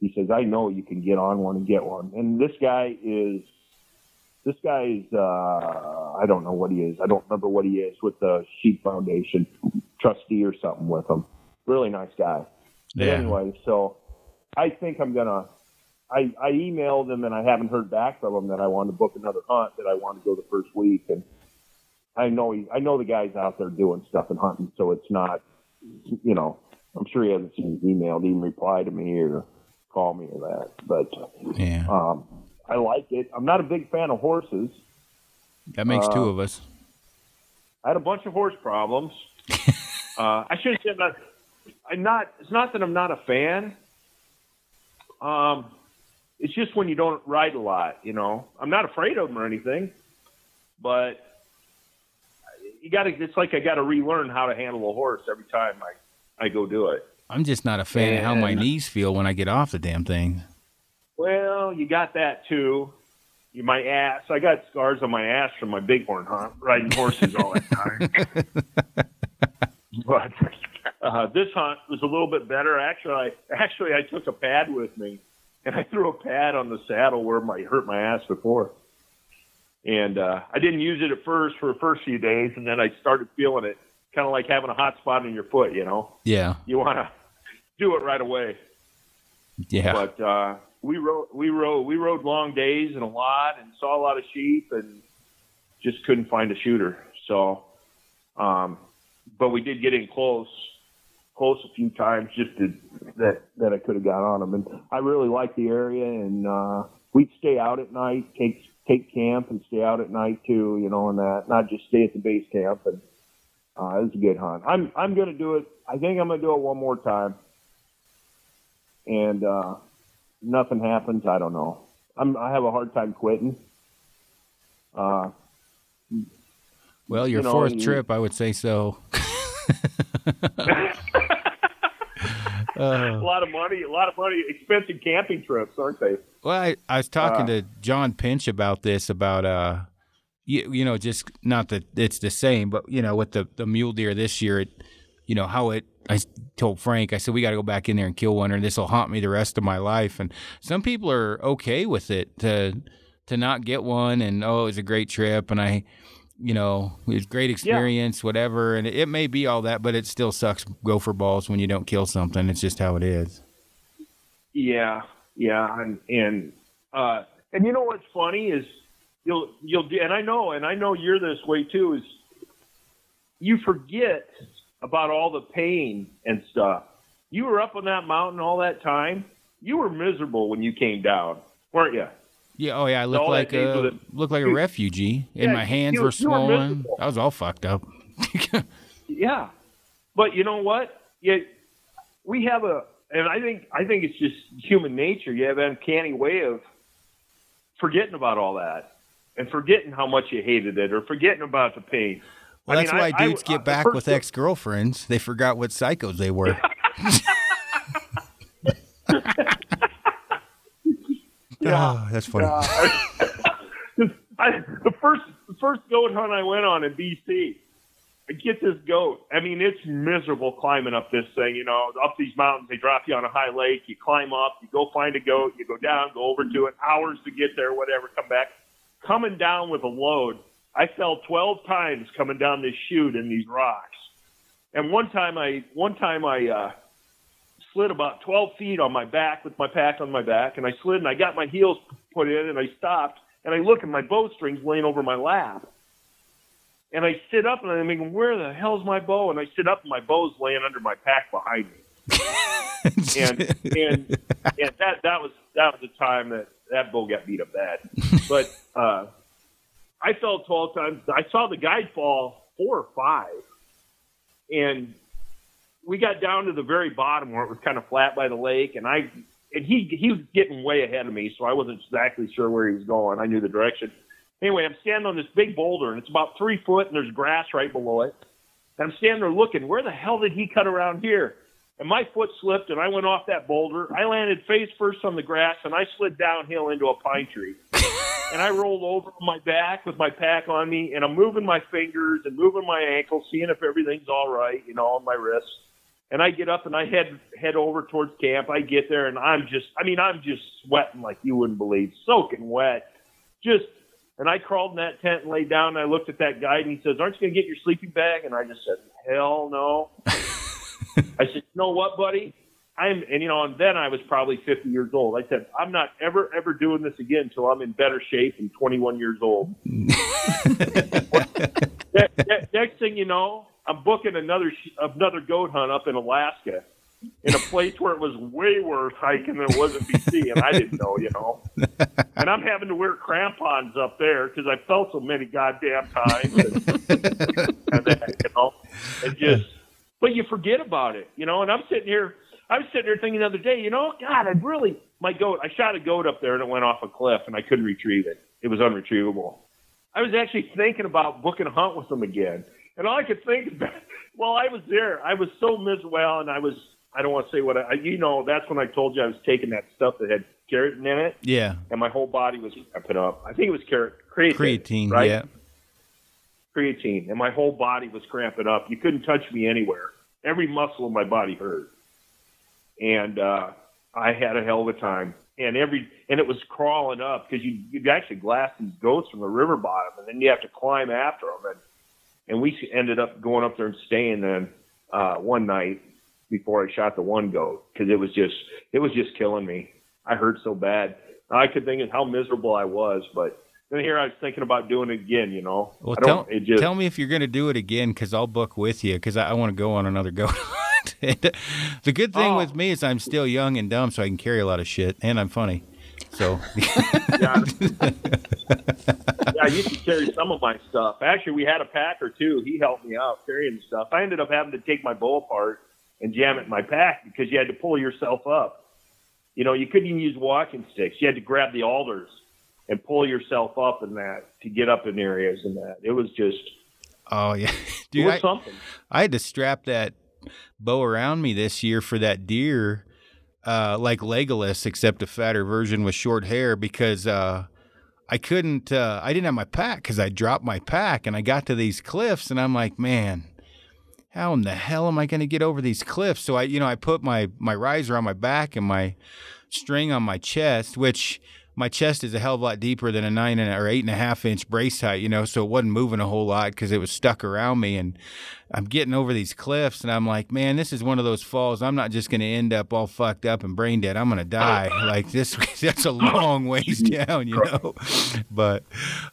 he says I know you can get on one and get one. And this guy is this guy is uh, I don't know what he is. I don't remember what he is with the Sheep Foundation trustee or something with him. Really nice guy. But Yeah. anyway, so I think I'm gonna. I, I emailed him and I haven't heard back from him that I want to book another hunt that I want to go the first week and I know he I know the guys out there doing stuff and hunting so it's not you know I'm sure he hasn't seen his email to even reply to me or call me or that but Yeah, um, I like it I'm not a big fan of horses that makes two uh, of us. I had a bunch of horse problems. uh, I shouldn't say I'm not. I'm not. It's not that I'm not a fan. Um, it's just when you don't ride a lot. You know, I'm not afraid of them or anything, but you got to. It's like I got to relearn how to handle a horse every time I I go do it. I'm just not a fan of how my knees feel when I get off the damn thing. Well, you got that too. You my ass. I got scars on my ass from my bighorn hunt, riding horses all that time. but uh, this hunt was a little bit better. Actually, I, actually, I took a pad with me, and I threw a pad on the saddle where my hurt my ass before. And uh, I didn't use it at first for the first few days, and then I started feeling it, kind of like having a hot spot in your foot. You know, Yeah, you want to do it right away. yeah, But uh, we rode, we rode, we rode long days and a lot, and saw a lot of sheep, and just couldn't find a shooter. So, um, but we did get in close, close a few times, just to, that that I could have got on them. And I really like the area, and uh, we'd stay out at night, take take camp, and stay out at night too. You know, and that not just stay at the base camp. And uh, it was a good hunt. I'm I'm gonna do it. I think I'm gonna do it one more time. And uh, nothing happens. I don't know. I'm, I have a hard time quitting. Uh, well, your you know, fourth you- trip, I would say so. a Uh, lot of money, a lot of money, expensive camping trips, aren't they? well, I, I was talking Uh, to John Pinch about this about uh, you, you know, just not that it's the same, but you know, with the the mule deer this year, it, you know, how it. I told Frank, I said we got to go back in there and kill one, or this will haunt me the rest of my life. And some people are okay with it to to not get one, and oh, it was a great trip, and I. You know, it was great experience, whatever, and it may be all that, but it still sucks gopher balls when you don't kill something. It's just how it is. Yeah, yeah, and and uh, and you know what's funny is you'll you'll do, and I know, and I know you're this way too. Is you forget about all the pain and stuff. You were up on that mountain all that time. You were miserable when you came down, weren't you? Yeah, oh yeah, I looked all like a looked like a refugee, and Yeah, my hands you- were you were swollen. I was all fucked up. Yeah, but you know what? Yeah, we have a, and I think I think it's just human nature. You have an uncanny way of forgetting about all that and forgetting how much you hated it or forgetting about the pain. well, I that's mean, why I- dudes I- get back with ex girlfriends. They forgot what psychos they were. oh, that's funny. The first the first goat hunt I went on in BC, I get this goat. I mean, it's miserable climbing up this thing. You know, up these mountains. They drop you on a high lake. You climb up. You go find a goat. You go down. Go over to it. Hours to get there. Whatever. Come back. Coming down with a load. I fell 12 times coming down this chute in these rocks. And one time I one time I uh, slid about 12 feet on my back with my pack on my back, and I slid and I got my heels put in and I stopped and I look and my bowstrings laying over my lap. And I sit up and I'm thinking, where the hell's my bow? And I sit up and my bow's laying under my pack behind me. and and and that that was that was the time that that bow got beat up bad. But uh, I fell twelve times. I saw the guide fall four or five, and we got down to the very bottom where it was kind of flat by the lake, and I and he he was getting way ahead of me, so I wasn't exactly sure where he was going. I knew the direction. Anyway, I'm standing on this big boulder, and it's about three foot, and there's grass right below it. And I'm standing there looking, where the hell did he cut around here? And my foot slipped, and I went off that boulder. I landed face first on the grass, and I slid downhill into a pine tree. and I rolled over on my back with my pack on me, and I'm moving my fingers and moving my ankles, seeing if everything's all right, you know, on my wrists. And I get up and I head head over towards camp. I get there, and I'm just, I mean, I'm just sweating like you wouldn't believe, soaking wet, just and I crawled in that tent and laid down and I looked at that guy and he says, Aren't you going to get your sleeping bag? And I just said, Hell no. I said, You know what, buddy? I'm, and you know, and then I was probably 50 years old. I said, I'm not ever, ever doing this again until I'm in better shape and 21 years old. next thing you know, I'm booking another, sh- another goat hunt up in Alaska in a place where it was way worse hiking than it was in BC, and I didn't know, you know. And I'm having to wear crampons up there because I fell so many goddamn times, and, and that, you know, and just. But you forget about it, you know. And I'm sitting here, I was sitting here thinking the other day, you know, God, I'd really my goat. I shot a goat up there and it went off a cliff, and I couldn't retrieve it. It was unretrievable. I was actually thinking about booking a hunt with them again, and all I could think about. Well, I was there. I was so miserable, and I was I don't want to say what I, you know, that's when I told you I was taking that stuff that had keratin in it. Yeah. And my whole body was cramping up. I think it was carrot, creatine. Creatine, right? yeah. Creatine. And my whole body was cramping up. You couldn't touch me anywhere. Every muscle in my body hurt. And, uh, I had a hell of a time. And every, and it was crawling up because you, you actually glass these goats from the river bottom and then you have to climb after them. And, and we ended up going up there and staying then, uh, one night before I shot the one goat because it was just it was just killing me. I hurt so bad. I could think of how miserable I was, but then here I was thinking about doing it again. You know, well, tell, just, tell me if you're going to do it again because I'll book with you because I, I want to go on another goat uh, the good thing oh. with me is I'm still young and dumb, so I can carry a lot of shit, and I'm funny. So, yeah. yeah, I used to carry some of my stuff. Actually, we had a packer too. He helped me out carrying stuff. I ended up having to take my bow apart and jam it in my pack because you had to pull yourself up. You know, you couldn't even use walking sticks. You had to grab the alders and pull yourself up in that to get up in areas and that. It was just Oh yeah. Dude, I, something. I had to strap that bow around me this year for that deer, uh, like Legolas, except a fatter version with short hair because uh, I couldn't uh, I didn't have my pack because I dropped my pack and I got to these cliffs and I'm like, man, how in the hell am I going to get over these cliffs? So I, you know, I put my my riser on my back and my string on my chest, which my chest is a hell of a lot deeper than a nine and, or eight and a half inch brace height, you know, so it wasn't moving a whole lot because it was stuck around me. And I'm getting over these cliffs, and I'm like, man, this is one of those falls. I'm not just going to end up all fucked up and brain dead. I'm going to die. like this, that's a long ways down, you know. But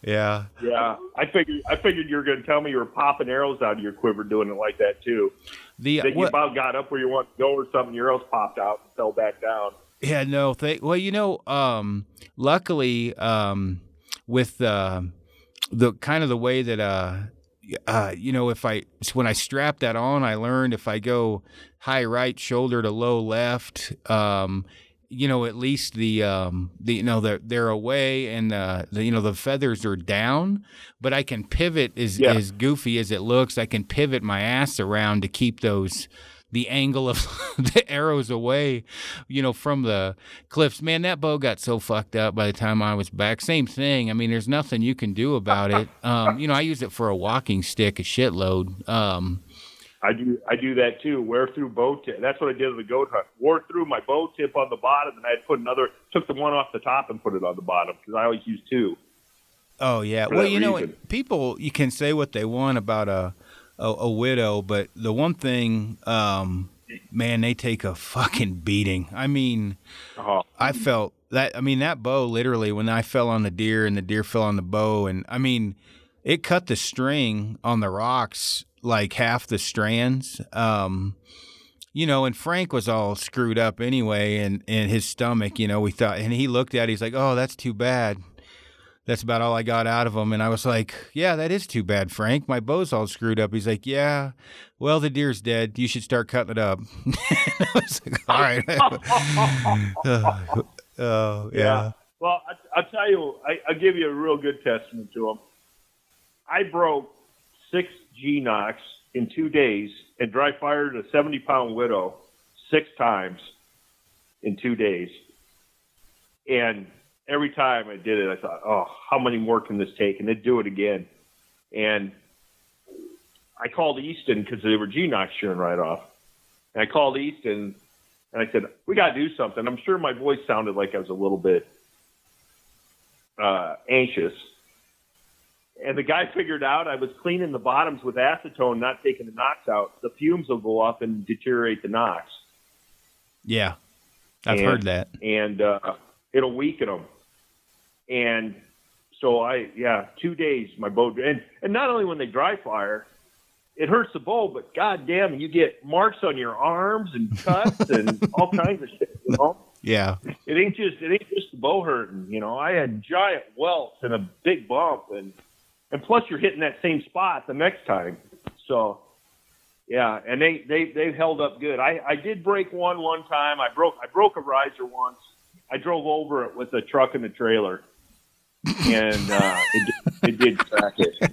yeah, yeah, I figured I figured you were going to tell me you were popping arrows out of your quiver doing it like that too. The that you about got up where you want to go or something, your arrows popped out and fell back down. Yeah, no. Th- well, you know, um, luckily, um, with uh, the kind of the way that, uh, uh, you know, if I when I strap that on, I learned if I go high right shoulder to low left, um, you know, at least the um, the you know they're they're away and uh, the you know the feathers are down, but I can pivot as yeah. as goofy as it looks. I can pivot my ass around to keep those the angle of the arrows away, you know, from the cliffs. Man, that bow got so fucked up by the time I was back. Same thing. I mean, there's nothing you can do about it. Um, you know, I use it for a walking stick, a shitload. Um, I do I do that too. Wear through bow tip. That's what I did with the goat hunt. Wore through my bow tip on the bottom, and I had put another. Took the one off the top and put it on the bottom because I always use two. Oh yeah. Well, that you know, reason. what? people you can say what they want about a a, a widow, but the one thing, um, man, they take a fucking beating. I mean, Oh, I felt that. I mean, that bow literally when I fell on the deer and the deer fell on the bow, and I mean, it cut the string on the rocks like half the strands. Um, you know, and Frank was all screwed up anyway, and in his stomach. You know, we thought, and he looked at, it, he's like, "Oh, that's too bad." That's about all I got out of him, and I was like, "Yeah, that is too bad, Frank. My bow's all screwed up." He's like, "Yeah, well, the deer's dead. You should start cutting it up." I was like, "All right." oh, oh, yeah. Yeah. Well, I, I'll tell you, I, I'll give you a real good testament to him. I broke six G Nocks in two days and dry fired a 70 pound widow six times in two days. And every time I did it, I thought, oh, how many more can this take? And they'd do it again. And I called Easton because they were G Nocks shearing right off. And I called Easton and I said, we got to do something. I'm sure my voice sounded like I was a little bit uh, anxious. And the guy figured out I was cleaning the bottoms with acetone, not taking the nocks out. The fumes will go up and deteriorate the nocks, Yeah. I've And- heard that. and uh, it'll weaken them. And so I, yeah, two days my bow, and and not only when they dry fire, it hurts the bow, but goddamn, you get marks on your arms and cuts and all kinds of shit. You know. Yeah. it ain't just it ain't just the bow hurting. You know, I had giant welts and a big bump, and and plus you're hitting that same spot the next time. So yeah, and they they they've held up good. I I did break one one time. I broke I broke a riser once. I drove over it with a truck and a trailer, and uh, it did- it did crack it.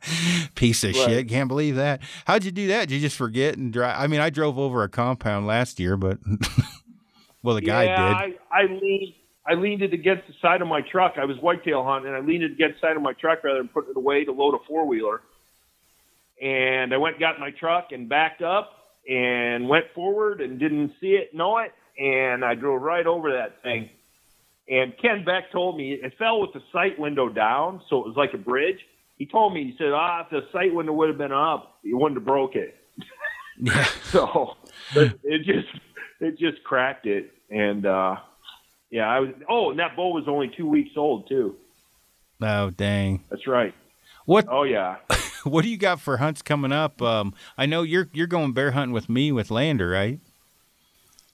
Piece of Right. shit. Can't believe that. How'd you do that? Did you just forget and drive? I mean, I drove over a compound last year, but well, the guy yeah, did. I, I leaned I leaned it against the side of my truck. I was whitetail hunting, and I leaned it against the side of my truck rather than putting it away to load a four wheeler. And I went and got my truck and backed up and went forward and didn't see it, know it, and I drove right over that thing. And Ken Beck told me it fell with the sight window down, so it was like a bridge. He told me, he said, ah, if the sight window would have been up, you wouldn't have broke it. Yeah. So it just it just cracked it, and uh, yeah, I was. Oh, and that bull was only two weeks old too. Oh, dang. That's right. What Oh yeah. What do you got for hunts coming up? Um, I know you're you're going bear hunting with me with Lander, right?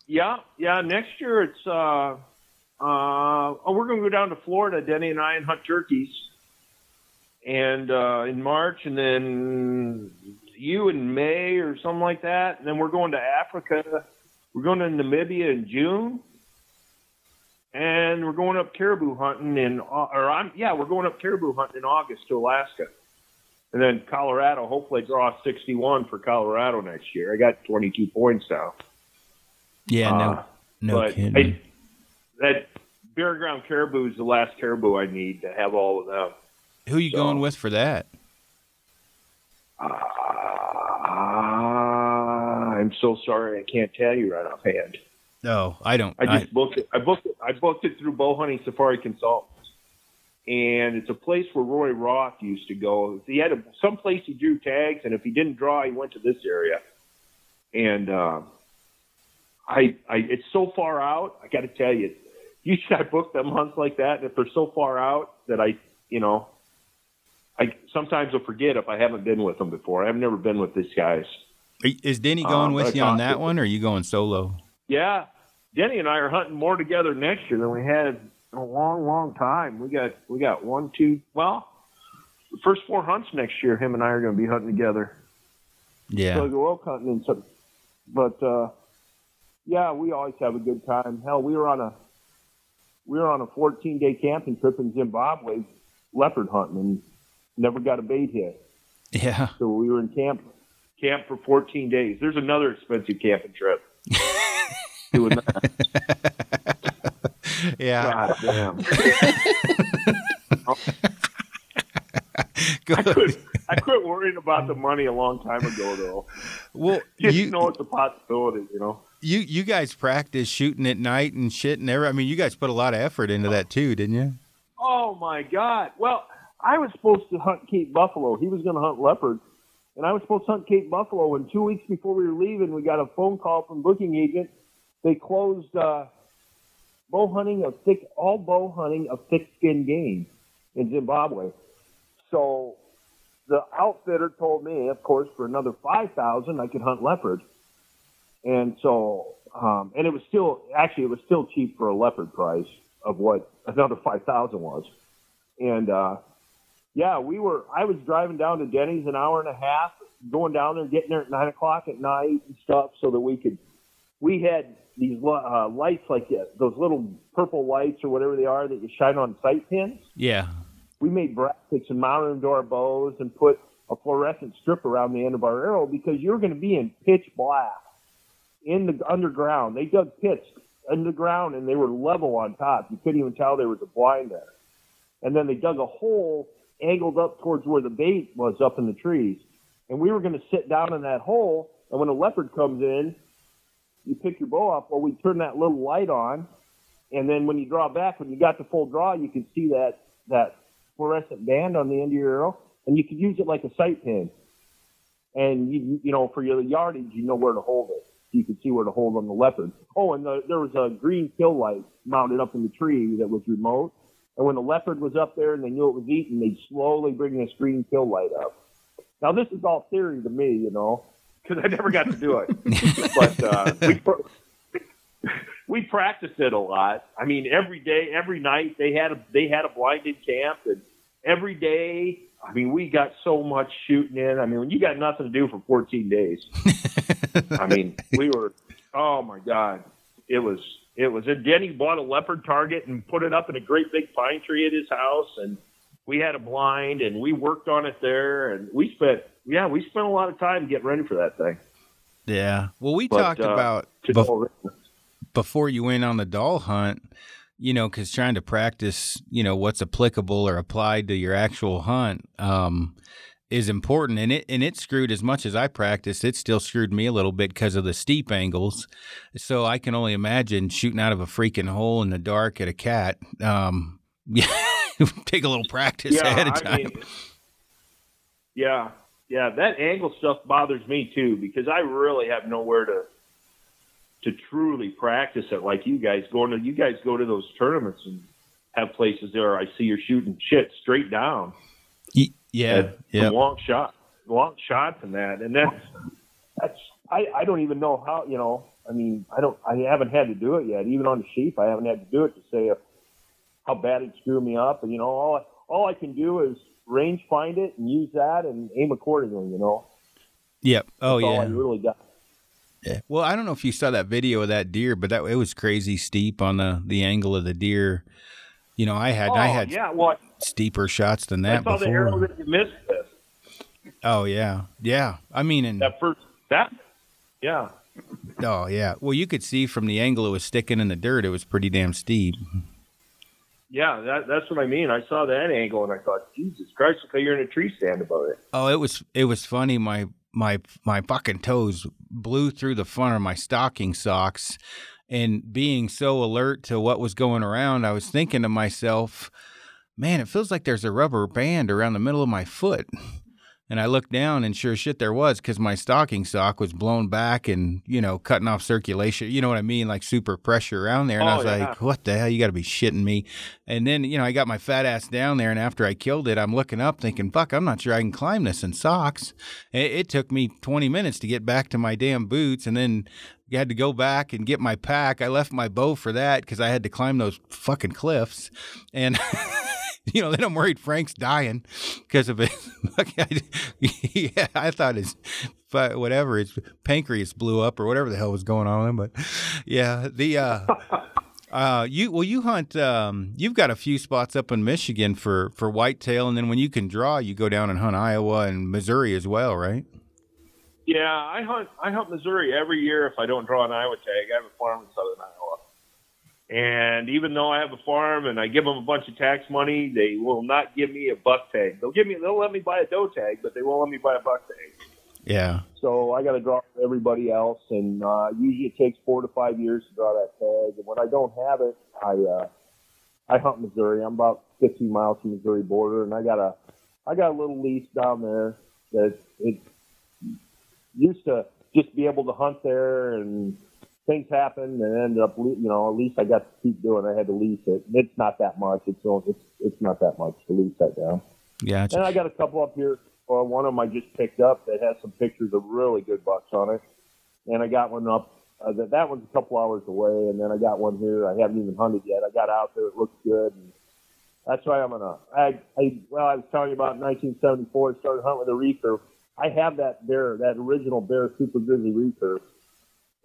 Yeah, yeah. Next year it's uh, uh, oh, we're going to go down to Florida, Denny and I, and hunt turkeys. And uh, in March, and then you in May or something like that, and then we're going to Africa. We're going to Namibia in June, and we're going up caribou hunting in, or I'm yeah, we're going up caribou hunting in August to Alaska, and then Colorado. Hopefully, draw 61 for Colorado next year. I got 22 points now. Yeah, no, Uh, no kidding. I, that barren ground caribou is the last caribou I need to have all of them. Who are you so- going with for that? Uh, I'm so sorry, I can't tell you right offhand. No, I don't. I just booked it. I booked it. I booked it through Bow Hunting Safari Consultants, and it's a place where Roy Roth used to go. He had a, some place he drew tags, and if he didn't draw, he went to this area. And uh, I, I, it's so far out. I got to tell you, usually I book them hunts like that, and if they're so far out that I, you know, I sometimes will forget if I haven't been with them before. I've never been with these guys. Is Denny going Um, with you on that one, or are you going solo? Yeah, Denny and I are hunting more together next year than we had in a long, long time. We got we got one, two. Well, the first four hunts next year, him and I are going to be hunting together. Yeah. So go elk hunting and some. But uh, yeah, we always have a good time. Hell, we were on a we were on a 14 day camping trip in Zimbabwe, leopard hunting, and never got a bait hit. Yeah. So we were in camp camp for 14 days. There's another expensive camping trip. Doing that. Yeah. God damn. I quit, I quit worrying about the money a long time ago, though. well, Just you know it's a possibility, you know. You you guys practice shooting at night and shit and every. I mean, you guys put a lot of effort into that too, didn't you? Oh my God! Well, I was supposed to hunt Cape Buffalo. He was going to hunt leopard, and I was supposed to hunt Cape Buffalo. And two weeks before we were leaving, we got a phone call from booking agent. They closed uh, bow hunting of thick, all bow hunting of thick skin game in Zimbabwe. So the outfitter told me, of course, for another five thousand, I could hunt leopard. And so, um, and it was still actually it was still cheap for a leopard price of what another five thousand was. And uh, yeah, we were. I was driving down to Denny's an hour and a half, going down there, getting there at nine o'clock at night and stuff, so that we could. We had these uh, lights like that, those little purple lights or whatever they are that you shine on sight pins. Yeah. We made brackets and mounted them to our bows and put a fluorescent strip around the end of our arrow because you're going to be in pitch black in the underground. They dug pits underground and they were level on top. You couldn't even tell there was a blind there. And then they dug a hole angled up towards where the bait was up in the trees. And we were going to sit down in that hole. And when a leopard comes in, you pick your bow up. Well, we turn that little light on. And then when you draw back, when you got the full draw, you could see that, that fluorescent band on the end of your arrow. And you could use it like a sight pin. And you, you know, for your yardage, you know where to hold it you could see where to hold on the leopard. Oh, and the, there was a green kill light mounted up in the tree that was remote. And when the leopard was up there and they knew it was eaten, they'd slowly bring this green kill light up. Now, this is all theory to me, you know, because I never got to do it. but uh, we, we practiced it a lot. I mean, every day, every night, they had a they had a blinded camp, and every day. I mean, we got so much shooting in. I mean, when you got nothing to do for 14 days, I mean, we were, oh my God, it was, it was. And Denny bought a leopard target and put it up in a great big pine tree at his house, and we had a blind, and we worked on it there, and we spent, yeah, we spent a lot of time getting ready for that thing. Yeah. Well, we But, talked uh, about bef- before you went on the Dall hunt, you know, because trying to practice, you know, what's applicable or applied to your actual hunt um, is important. And it and it screwed as much as I practiced. It still screwed me a little bit because of the steep angles. So I can only imagine shooting out of a freaking hole in the dark at a cat. Um, yeah, take a little practice ahead of I time. mean, yeah, yeah, that angle stuff bothers me too because I really have nowhere to to truly practice it like you guys going to you guys go to those tournaments and have places there I see you're shooting shit straight down yeah, yeah. long shot long shots and that and that's that's I, I don't even know how you know I mean I don't I haven't had to do it yet even on the sheep I haven't had to do it to say uh, how bad it screwed me up and you know all I, all I can do is range find it and use that and aim accordingly you know Yep. Oh That's all I yeah. really got Yeah. Well, I don't know if you saw that video of that deer, but that it was crazy steep on the the angle of the deer. You know, I had I oh had yeah well steeper shots than I that arrow before. that you missed this Oh yeah, yeah. I mean, and that first that yeah oh yeah. Well, you could see from the angle it was sticking in the dirt. It was pretty damn steep. yeah that, that's what I mean I saw that angle and I thought Jesus Christ look how you're in a tree stand above it Oh, it was it was funny. My my my fucking toes blew through the front of my stocking socks, and being so alert to what was going around, I was thinking to myself, "Man, it feels like there's a rubber band around the middle of my foot." And I looked down, and sure shit, there was, because my stocking sock was blown back and you know cutting off circulation. You know what I mean, like super pressure around there. And I Oh, was yeah. like, "What the hell? You got to be shitting me!" And then you know I got my fat ass down there, and after I killed it, I'm looking up, thinking, "Fuck, I'm not sure I can climb this in socks." It, it took me 20 minutes to get back to my damn boots, and then I had to go back and get my pack. I left my bow for that because I had to climb those fucking cliffs, and. You know, then I'm worried Frank's dying because of it. yeah, I thought his, but whatever, his pancreas blew up or whatever the hell was going on with him. But yeah, the uh, uh, you well, you hunt. Um, you've got a few spots up in Michigan for for whitetail, and then when you can draw, you go down and hunt Iowa and Missouri as well, right? Yeah, I hunt. I hunt Missouri every year if I don't draw an Iowa tag. I have a farm in southern Iowa, and even though I have a farm and I give them a bunch of tax money, they will not give me a buck tag. They'll give me. They'll let me buy a doe tag, but they won't let me buy a buck tag. Yeah. So I got to draw for everybody else, and uh, usually it takes four to five years to draw that tag. And when I don't have it, I uh, I hunt Missouri. I'm about 15 miles from the Missouri border, and I got a I got a little lease down there that it used to just be able to hunt there, and things happened, and ended up you know at least I got to keep doing. I had to lease it. It's not that much. It's it's it's not that much to lease that down. Yeah. And I got a couple up here. Or one of them I just picked up that has some pictures of really good bucks on it. And I got one up. Uh, that that one's a couple hours away, and then I got one here. I haven't even hunted yet. I got out there; it looks good. And that's why I'm gonna. I, I well, I was telling you about 1974. I started hunting with a recurve. I have that bear, that original Bear Super Grizzly recurve,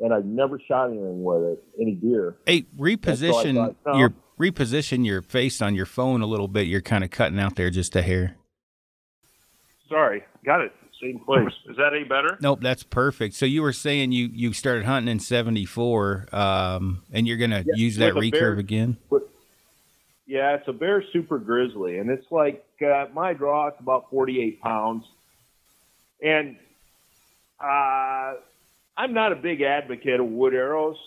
and I've never shot anything with it, any deer. Hey, reposition thought, no. your reposition your face on your phone a little bit. You're kind of cutting out there just a hair. Sorry, got it. Same place. Is that any better? Nope, that's perfect. So you were saying you you started hunting in '74, um, and you're gonna Yeah, use that with a bear. recurve again. Yeah, it's a Bear Super Grizzly, and it's like uh, my draw. It's about 48 pounds, and uh, I'm not a big advocate of wood arrows,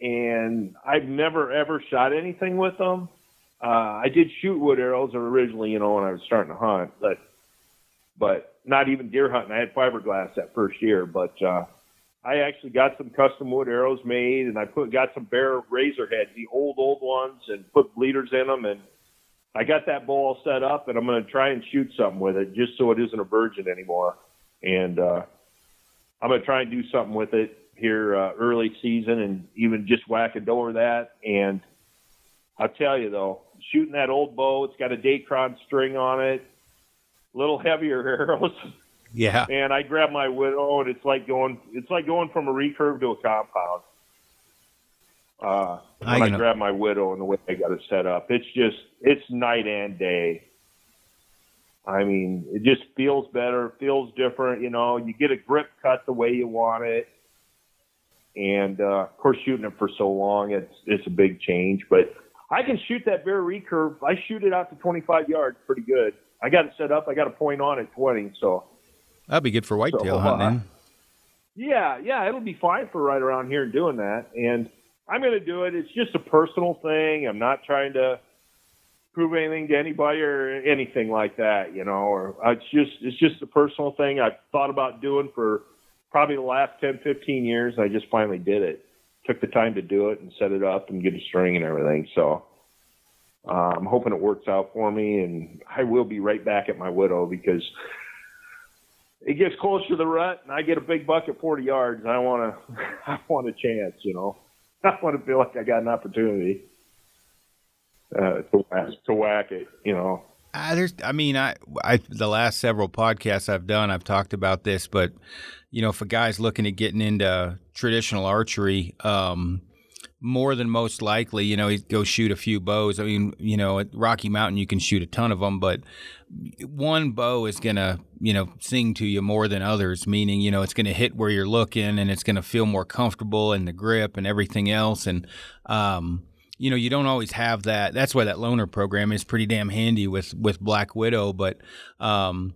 and I've never ever shot anything with them. Uh, I did shoot wood arrows originally, you know, when I was starting to hunt, but but not even deer hunting. I had fiberglass that first year, but uh, I actually got some custom wood arrows made, and I put got some bear razor heads, the old old ones, and put bleeders in them, and I got that bow all set up, and I'm going to try and shoot something with it, just so it isn't a virgin anymore. And uh, I'm going to try and do something with it here uh, early season, and even just whack a doe or that. And I'll tell you though, shooting that old bow, it's got a Dacron string on it, a little heavier arrows. Yeah. And I grab my widow, and it's like going it's like going from a recurve to a compound. Uh, I when I, can- grab my widow and the way I got it set up, it's just it's night and day. I mean, it just feels better, feels different. You know, you get a grip cut the way you want it, and uh, of course, shooting it for so long, it's it's a big change. But I can shoot that Bear recurve. I shoot it out to 25 yards pretty good. I got it set up. I got a point on at 20, so. That'd be good for whitetail So, hunting. Yeah, yeah, it'll be fine for right around here doing that. And I'm going to do it. It's just a personal thing. I'm not trying to prove anything to anybody or anything like that, you know. Or uh, it's just it's just a personal thing I've thought about doing for probably the last 10, 15 years. I just finally did it. Took the time to do it and set it up and get a string and everything. So uh, I'm hoping it works out for me, and I will be right back at my widow because it gets closer to the rut, and I get a big buck at 40 yards. I want to, I want a chance, you know. I want to feel like I got an opportunity uh, to whack, to whack it, you know. Uh, there's, I mean, I, I, the last several podcasts I've done, I've talked about this, but you know, a guy's looking at getting into traditional archery, um, more than most likely, you know, he'd go shoot a few bows. I mean, you know, at Rocky Mountain, you can shoot a ton of them, but one bow is going to, you know, sing to you more than others, meaning, you know, it's going to hit where you're looking and it's going to feel more comfortable in the grip and everything else. And, um, you know, you don't always have that. That's why that loaner program is pretty damn handy with, with Black Widow. But, um,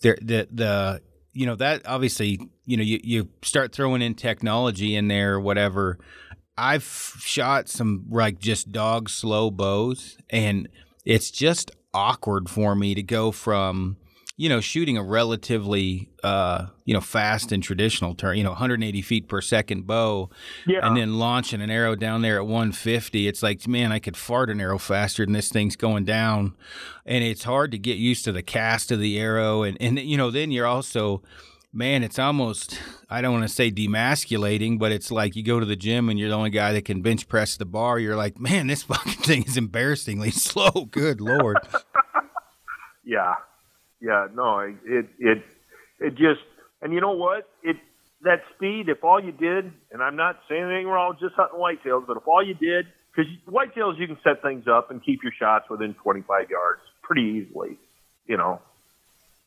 there, the, the, you know, that obviously, you know, you, you start throwing in technology in there or whatever. I've shot some like just dog slow bows, and it's just awkward for me to go from you know shooting a relatively uh, you know fast and traditional turn, you know 180 feet per second bow, Yeah. and then launching an arrow down there at 150. It's like man, I could fart an arrow faster than this thing's going down, and it's hard to get used to the cast of the arrow, and and you know then you're also man, it's almost, I don't want to say demasculating, but it's like you go to the gym and you're the only guy that can bench press the bar. You're like, man, this fucking thing is embarrassingly slow. Good Lord. Yeah, yeah, no, it it it just, and you know what? It that speed. If all you did, and I'm not saying anything wrong just hunting whitetails, but if all you did, because whitetails you can set things up and keep your shots within 25 yards pretty easily, you know,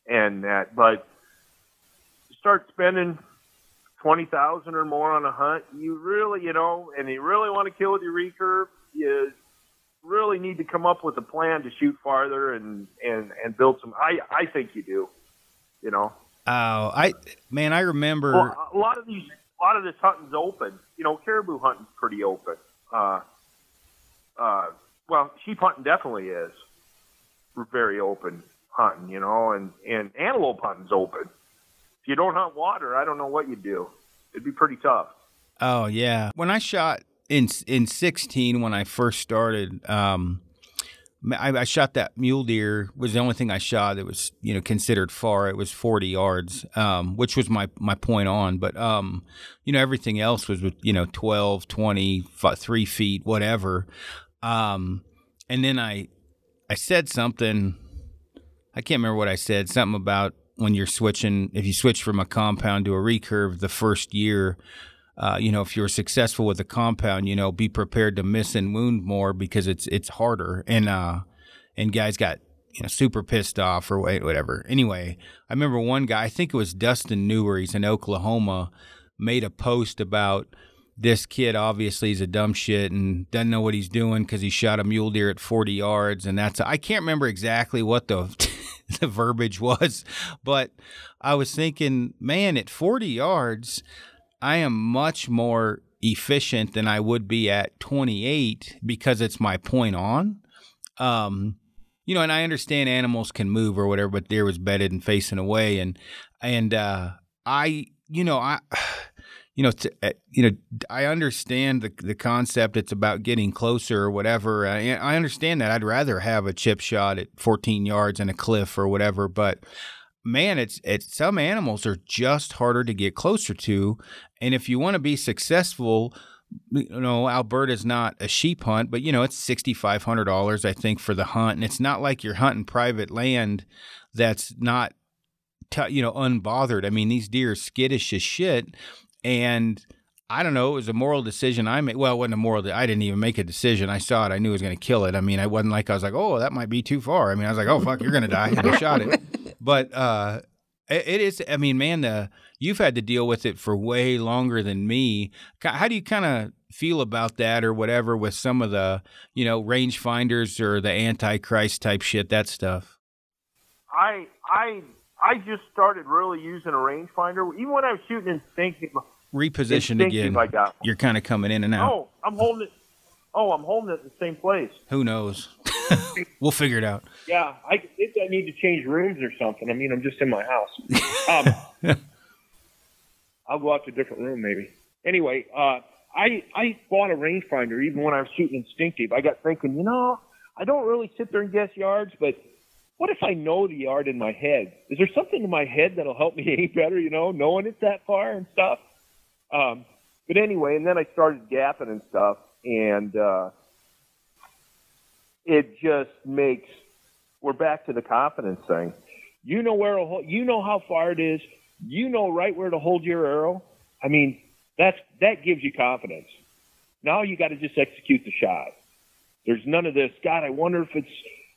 and that, but start spending twenty thousand or more on a hunt, you really, you know, and you really want to kill with your recurve, you really need to come up with a plan to shoot farther and and and build some. I I think you do, you know. Oh, I man, I remember Well, a lot of these, a lot of this hunting's open. You know, caribou hunting's pretty open. Uh, uh, well, sheep hunting definitely is very open hunting. You know, and and antelope hunting's open. If you don't hunt water, I don't know what you'd do. It'd be pretty tough. Oh yeah. When I shot in in sixteen, when I first started, um, I, I shot that mule deer. Was the only thing I shot that was you know considered far. It was forty yards, um, which was my my point on. But um, you know everything else was with you know 12, 20, fi- three feet, whatever. Um, and then I I said something. I can't remember what I said. Something about when you're switching, if you switch from a compound to a recurve the first year, uh, you know, if you're successful with a compound, you know, be prepared to miss and wound more because it's it's harder. And uh, and guys got you know super pissed off or wha- whatever. Anyway, I remember one guy, I think it was Dustin Newer, he's in Oklahoma, made a post about this kid obviously is a dumb shit and doesn't know what he's doing because he shot a mule deer at 40 yards and that's I can't remember exactly what the the verbiage was, but I was thinking, man, at 40 yards, I am much more efficient than I would be at 28 because it's my point on. Um, you know, and I understand animals can move or whatever, but deer was bedded and facing away, and and uh, I, you know, I. You know, to, uh, you know, I understand the the concept. It's about getting closer or whatever. I, I understand that. I'd rather have a chip shot at 14 yards and a cliff or whatever. But man, it's it's some animals are just harder to get closer to, and if you want to be successful, you know, Alberta's not a sheep hunt, but you know, it's sixty five hundred dollars, I think, for the hunt, and it's not like you're hunting private land that's not, t- you know, unbothered. I mean, these deer are skittish as shit, and I don't know. It was a moral decision I made. Well, it wasn't a moral. I didn't even make a decision. I saw it. I knew it was going to kill it. I mean, I wasn't like I was like, oh, that might be too far. I mean, I was like, oh fuck, you're going to die. And I shot it. But uh, it is. I mean, man, the you've had to deal with it for way longer than me. How do you kind of feel about that, or whatever, with some of the you know rangefinders or the antichrist type shit, that stuff? I I I just started really using a rangefinder. Even when I was shooting instinctive, Repositioned instinctive again. You're kind of coming in and out. Oh, I'm holding it. Oh, I'm holding it in the same place. Who knows? we'll figure it out. Yeah, I think I need to change rooms or something. I mean, I'm just in my house. Um, I'll go out to a different room maybe. Anyway, uh, I I bought a rangefinder even when I was shooting instinctive. I got thinking, you know, I don't really sit there and guess yards, but what if I know the yard in my head? Is there something in my head that'll help me aim better? You know, knowing it's that far and stuff. Um, but anyway, and then I started gapping and stuff, and uh, it just makes we're back to the confidence thing. You know where hold, you know how far it is. You know right where to hold your arrow. I mean, that's that gives you confidence. Now you got to just execute the shot. There's none of this. God, I wonder if it's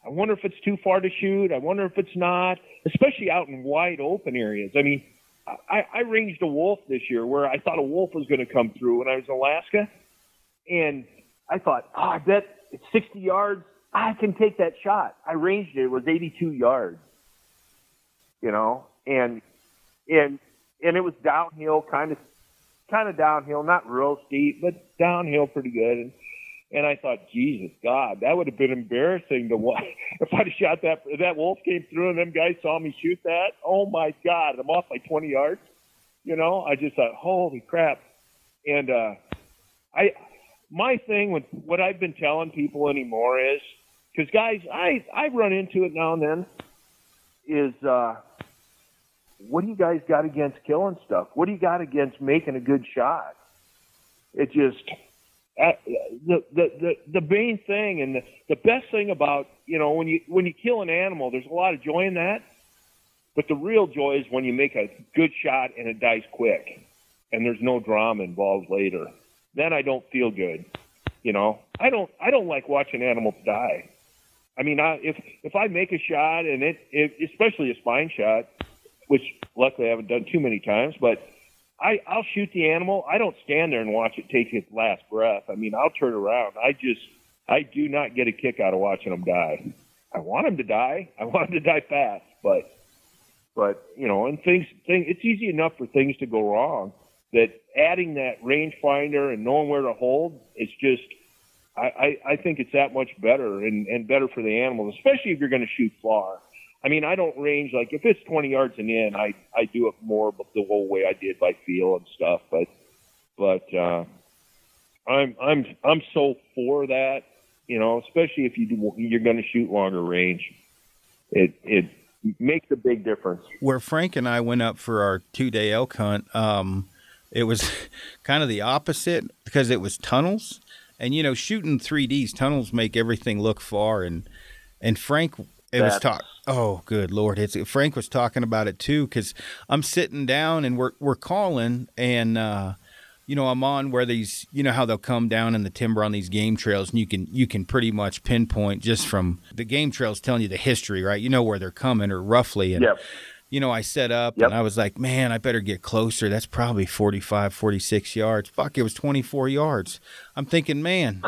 I wonder if it's too far to shoot. I wonder if it's not, especially out in wide open areas. I mean, I, I ranged a wolf this year where I thought a wolf was going to come through when I was in Alaska, and I thought, oh, I bet it's 60 yards. I can take that shot. I ranged it. It was 82 yards. You know, and and and it was downhill, kind of kind of downhill, not real steep, but downhill pretty good. And and I thought, Jesus God, that would have been embarrassing to watch if I'd have shot that. That wolf came through and them guys saw me shoot that. Oh my God, I'm off by 20 yards. You know, I just thought, holy crap. And uh, I, my thing with what I've been telling people anymore is, because guys, I I run into it now and then. Is uh, what do you guys got against killing stuff? What do you got against making a good shot? It just uh, the, the the the main thing and the the best thing about you know when you when you kill an animal, there's a lot of joy in that. But the real joy is when you make a good shot and it dies quick, and there's no drama involved later. Then I don't feel good. You know, I don't I don't like watching animals die. I mean, I, if if I make a shot and it, if, especially a spine shot, which luckily I haven't done too many times, but I, I'll shoot the animal. I don't stand there and watch it take its last breath. I mean, I'll turn around. I just, I do not get a kick out of watching them die. I want them to die. I want them to die fast, but, but you know, and things, thing, it's easy enough for things to go wrong. That adding that rangefinder and knowing where to hold, it's just, I, I, I think it's that much better and, and better for the animals, especially if you're going to shoot far. I mean, I don't range like if it's 20 yards and in, I I do it more the whole way I did by feel and stuff. But but uh, I'm I'm I'm so for that, you know, especially if you do, you're going to shoot longer range. It it makes a big difference. Where Frank and I went up for our two day elk hunt, um, it was kind of the opposite because it was tunnels, and you know, shooting 3Ds tunnels make everything look far and and Frank it was talk. Oh, good lord! It's Frank was talking about it too because I'm sitting down and we're we're calling and uh, you know I'm on where these you know how they'll come down in the timber on these game trails and you can you can pretty much pinpoint just from the game trails telling you the history, right? You know where they're coming or roughly. And, yep. You know, I set up yep. and I was like, man, I better get closer. That's probably 45, 46 yards. Fuck, it was 24 yards. I'm thinking, man,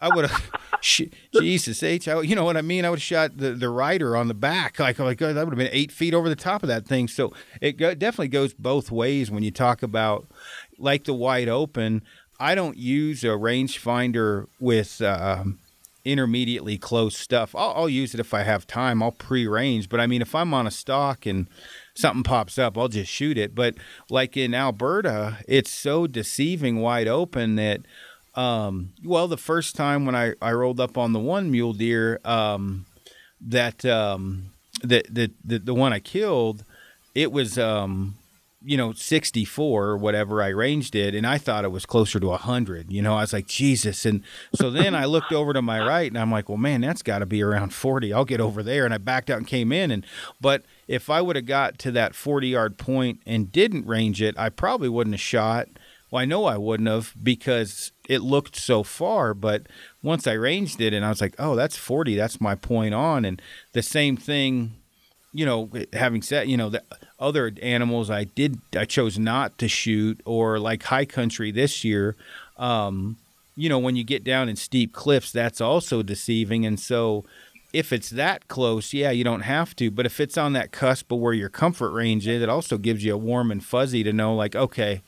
I would have, Jesus H, I, you know what I mean? I would have shot the, the rider on the back. Like, like that would have been eight feet over the top of that thing. So it go, definitely goes both ways when you talk about like the wide open. I don't use a rangefinder with um, intermediately close stuff. I'll, I'll use it if I have time. I'll pre-range, but I mean, if I'm on a stock and something pops up, I'll just shoot it. But like in Alberta, it's so deceiving wide open that um, well, the first time when I, I rolled up on the one mule deer, um, that, um, the, the, the, the one I killed, it was, um, you know, 64 or whatever I ranged it. And I thought it was closer to 100. You know, I was like, Jesus. And so then I looked over to my right and I'm like, well, man, that's got to be around 40. I'll get over there. And I backed out and came in. And, but if I would have got to that 40 yard point and didn't range it, I probably wouldn't have shot. Well, I know I wouldn't have because it looked so far, but once I ranged it and I was like, oh, that's 40, that's my point on. And the same thing, you know, having said, you know, the other animals I did, I chose not to shoot or like high country this year. Um, you know, when you get down in steep cliffs, that's also deceiving. And so, if it's that close, yeah, you don't have to. But if it's on that cusp of where your comfort range is, it also gives you a warm and fuzzy to know, like, okay,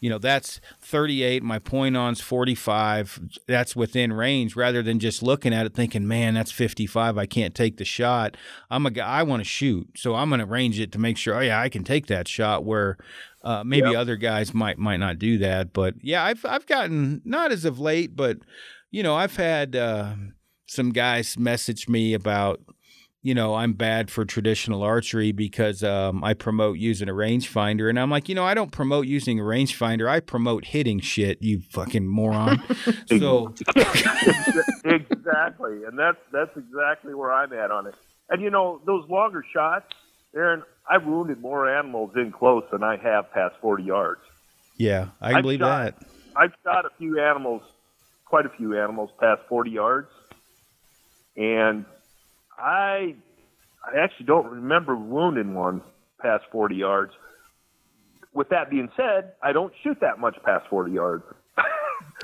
you know that's 38 my point on's 45 that's within range rather than just looking at it thinking man that's 55 i can't take the shot i'm a guy i want to shoot so i'm going to range it to make sure oh yeah i can take that shot where uh, maybe yep. other guys might might not do that but yeah i've i've gotten not as of late but you know i've had uh, some guys message me about you know, I'm bad for traditional archery because um, I promote using a rangefinder. And I'm like, you know, I don't promote using a rangefinder. I promote hitting shit, you fucking moron. so exactly, and that's that's exactly where I'm at on it. And you know, those longer shots, Aaron, I've wounded more animals in close than I have past 40 yards. Yeah, I can I've believe shot, that. I've shot a few animals, quite a few animals past 40 yards, and I I actually don't remember wounding one past 40 yards. With that being said, I don't shoot that much past 40 yards.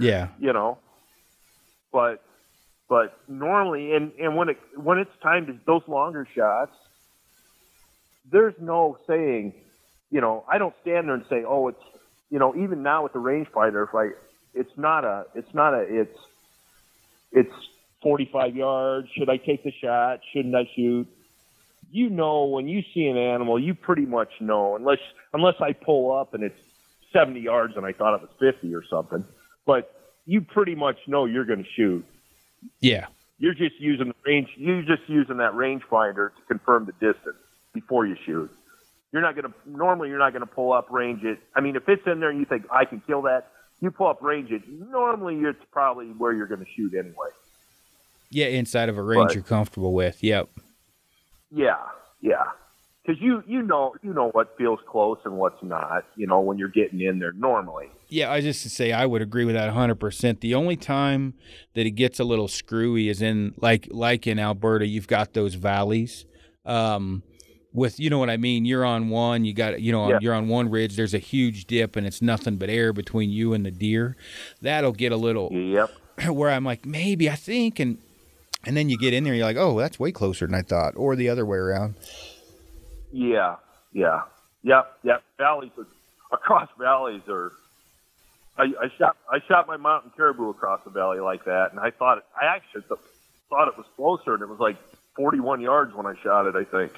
yeah. You know, but but normally, and and when it when it's time to those longer shots, there's no saying, you know, I don't stand there and say, oh, it's, you know, even now with the rangefinder, if I, it's not a, it's not a, it's, it's 45 yards? Should I take the shot? Shouldn't I shoot? You know, when you see an animal, you pretty much know, unless unless I pull up and it's 70 yards and I thought it was 50 or something. But you pretty much know you're going to shoot. Yeah. You're just using the range. You're just using that rangefinder to confirm the distance before you shoot. You're not going to normally. You're not going to pull up, range it. I mean, if it's in there and you think I can kill that, you pull up, range it. Normally, it's probably where you're going to shoot anyway. Yeah, inside of a range but, you're comfortable with. Yep. Yeah, yeah. Because you you know you know what feels close and what's not. You know when you're getting in there normally. Yeah, I just to say I would agree with that 100. percent The only time that it gets a little screwy is in like like in Alberta, you've got those valleys. Um, with you know what I mean. You're on one, you got you know Yeah. you're on one ridge. There's a huge dip, and it's nothing but air between you and the deer. That'll get a little Yep. where I'm like maybe I think, and and then you get in there, you're like, oh, that's way closer than I thought, or the other way around. Yeah. Yeah. Yep. Yep. Valleys are, across valleys are. I, I shot I shot my mountain caribou across the valley like that, and I thought it, I actually th- thought it was closer, and it was like 41 yards when I shot it, I think,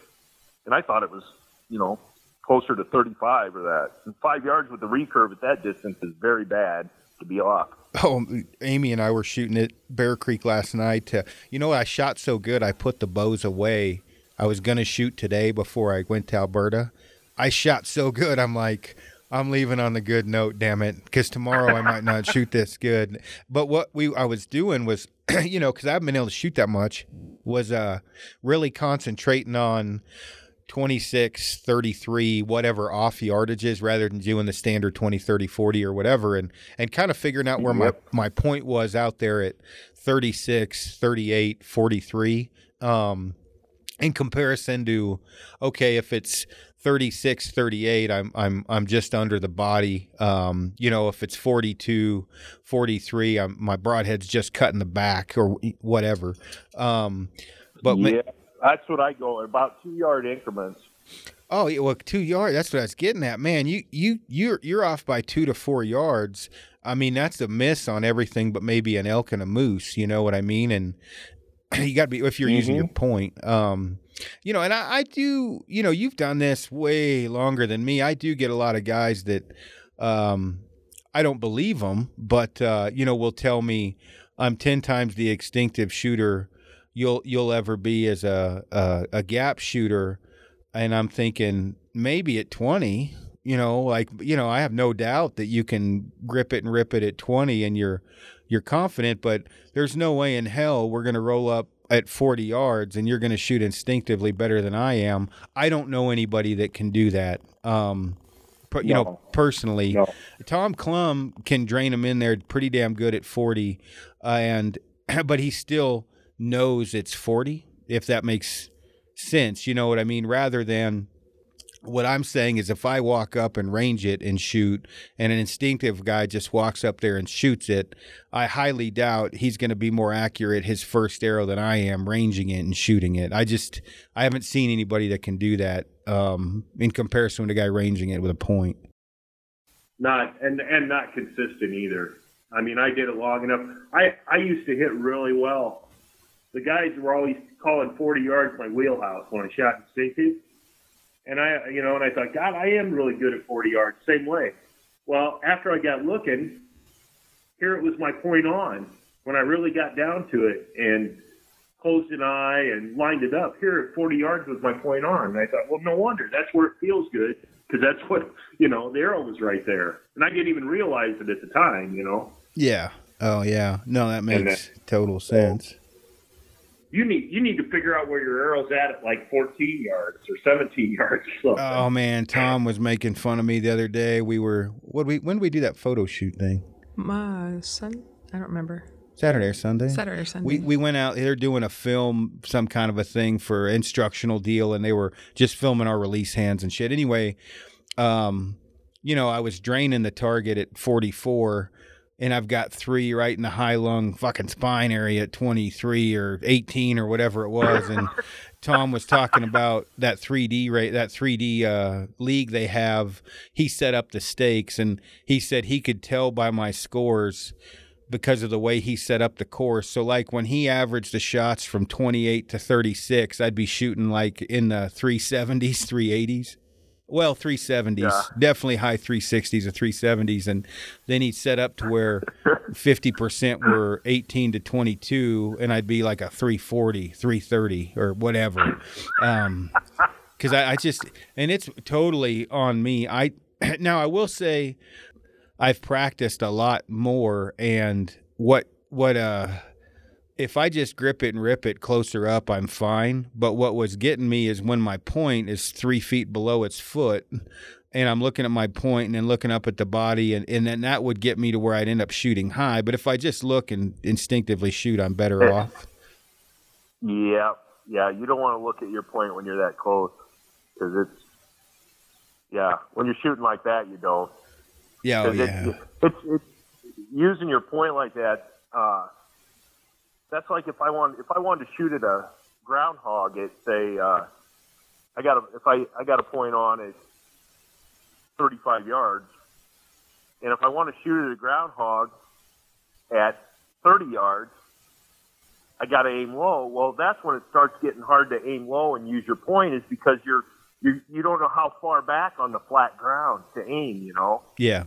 and I thought it was you know closer to 35 or that. And five yards with the recurve at that distance is very bad to be off. Oh, Amy and I were shooting at Bear Creek last night. Uh, you know, I shot so good, I put the bows away. I was going to shoot today before I went to Alberta. I shot so good, I'm like, I'm leaving on the good note, damn it, because tomorrow I might not shoot this good. But what we I was doing was, you know, because I haven't been able to shoot that much, was uh really concentrating on 26, 33, whatever off yardages rather than doing the standard 20, 30, 40 or whatever and and kind of figuring out where Yep. my my point was out there at 36, 38, 43 um in comparison to okay, if it's 36, 38, I'm I'm I'm just under the body. Um, you know, if it's 42, 43, I'm my broadhead's just cutting the back or whatever. Um but ma- yeah, that's what I go about two yard increments. Oh, yeah, well, two yard. That's what I was getting at, man. You you you're you're off by two to four yards. I mean, that's a miss on everything, but maybe an elk and a moose. You know what I mean? And you got to be if you're using your point. Um, you know, and I, I do. You know, you've done this way longer than me. I do get a lot of guys that, um, I don't believe them, but uh, you know, will tell me I'm ten times the instinctive shooter you'll you'll ever be as a a, a gap shooter and I'm thinking maybe at 20, you know, like you know, I have no doubt that you can grip it and rip it at 20 and you're you're confident, but there's no way in hell we're going to roll up at 40 yards and you're going to shoot instinctively better than I am. I don't know anybody that can do that. Um per- you know, personally, No. Tom Clum can drain them in there pretty damn good at 40 uh, and but he still knows it's 40 if that makes sense, you know what I mean, rather than what I'm saying is if I walk up and range it and shoot and an instinctive guy just walks up there and shoots it, I highly doubt he's going to be more accurate his first arrow than I am ranging it and shooting it. I just I haven't seen anybody that can do that um, in comparison to a guy ranging it with a point. not and and not consistent either. I mean, I did it long enough. I I used to hit really well. The guys were always calling 40 yards my wheelhouse when I shot instinctive, and I you know, and I thought, God, I am really good at 40 yards. Same way. Well, after I got looking, here it was my point on when I really got down to it and closed an eye and lined it up. Here at 40 yards was my point on, and I thought, well, no wonder that's where it feels good because that's what you know the arrow was right there, and I didn't even realize it at the time. You know, Yeah. Oh yeah. No, that makes total sense. You need you need to figure out where your arrow's at at like 14 yards or 17 yards. Or. Oh man, Tom was making fun of me the other day. We were what we when did we do that photo shoot thing? My son, I don't remember. Saturday or Sunday? Saturday or Sunday. We we went out. They're doing a film, some kind of a thing for instructional deal, and they were just filming our release hands and shit. Anyway, um, you know, I was draining the target at 44, and I've got three right in the high lung fucking spine area at 23 or 18 or whatever it was, and Tom was talking about that 3D rate, that 3D uh, league they have. He set up the stakes, and he said he could tell by my scores because of the way he set up the course. So like when he averaged the shots from 28 to 36, I'd be shooting like in the 370s, 380s. Well, 370s, Yeah. definitely high 360s or 370s and then he'd set up to where 50% were 18 to 22 and I'd be like a 340, 330 or whatever. Um cuz I, I just and it's totally on me. I now I will say I've practiced a lot more and what what uh if I just grip it and rip it closer up, I'm fine. But what was getting me is when my point is three feet below its foot, and I'm looking at my point and then looking up at the body, and, and then that would get me to where I'd end up shooting high. But if I just look and instinctively shoot, I'm better off. Yeah, yeah. You don't want to look at your point when you're that close. because it's yeah. When you're shooting like that, you don't. Yeah, oh, yeah. It's, it's, it's using your point like that. Uh, that's like if I want if I wanted to shoot at a groundhog at say uh, I got a if I I got a point on at 35 yards, and if I want to shoot at a groundhog at 30 yards, I got to aim low. Well, that's when it starts getting hard to aim low and use your point is because you're you you don't know how far back on the flat ground to aim. You know yeah.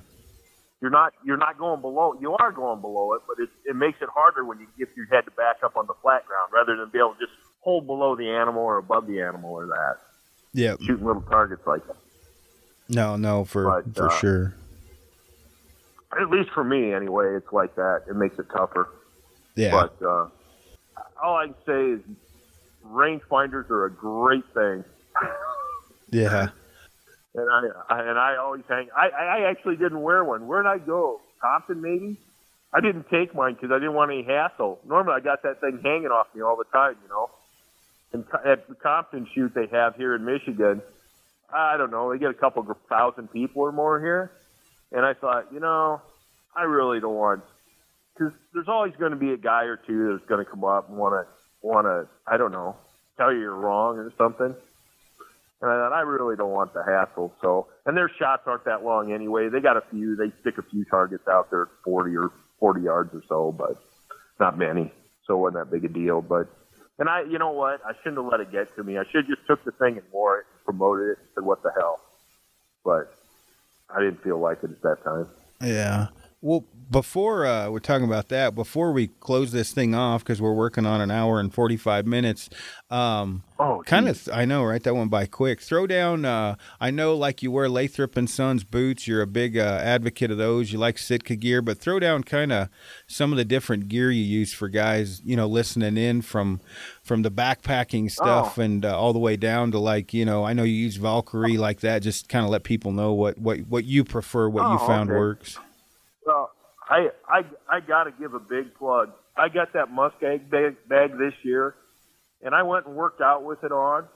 You're not you're not going below. You are going below it, but it, it makes it harder when you if you had to back up on the flat ground rather than be able to just hold below the animal or above the animal or that Yeah. shooting little targets like that. No, no, for But, for uh, sure. At least for me, anyway, it's like that. It makes it tougher. Yeah. But uh, all I can say is rangefinders are a great thing. yeah. And I, I and I always hang. I, I actually didn't wear one. Where'd I go? Compton, maybe. I didn't take mine because I didn't want any hassle. Normally, I got that thing hanging off me all the time, you know. And at the Compton shoot they have here in Michigan, I don't know. They get a couple thousand people or more here, and I thought, you know, I really don't want because there's always going to be a guy or two that's going to come up and want to want to I don't know tell you you're wrong or something. And I thought, I really don't want the hassle. So, and their shots aren't that long anyway. They got a few. They stick a few targets out there, at 40 or 40 yards or so, but not many. So it wasn't that big a deal. But, and I, you know what? I shouldn't have let it get to me. I should have just took the thing and wore it, and promoted it, and said, what the hell? But I didn't feel like it at that time. Yeah. Well, before uh, we're talking about that, before we close this thing off, because we're working on an hour and 45 minutes, um, Oh, kind of, I know, right? That went by quick. Throw down, uh, I know like you wear Lathrop and Sons boots. You're a big uh, advocate of those. You like Sitka gear, but throw down kind of some of the different gear you use for guys, you know, listening in from from the backpacking stuff Oh. and uh, all the way down to like, you know, I know you use Valkyrie like that. Just kind of let people know what, what, what you prefer, what you Oh, found okay. works. Well, I I I got to give a big plug. I got that muskeg bag, bag this year, and I went and worked out with it on,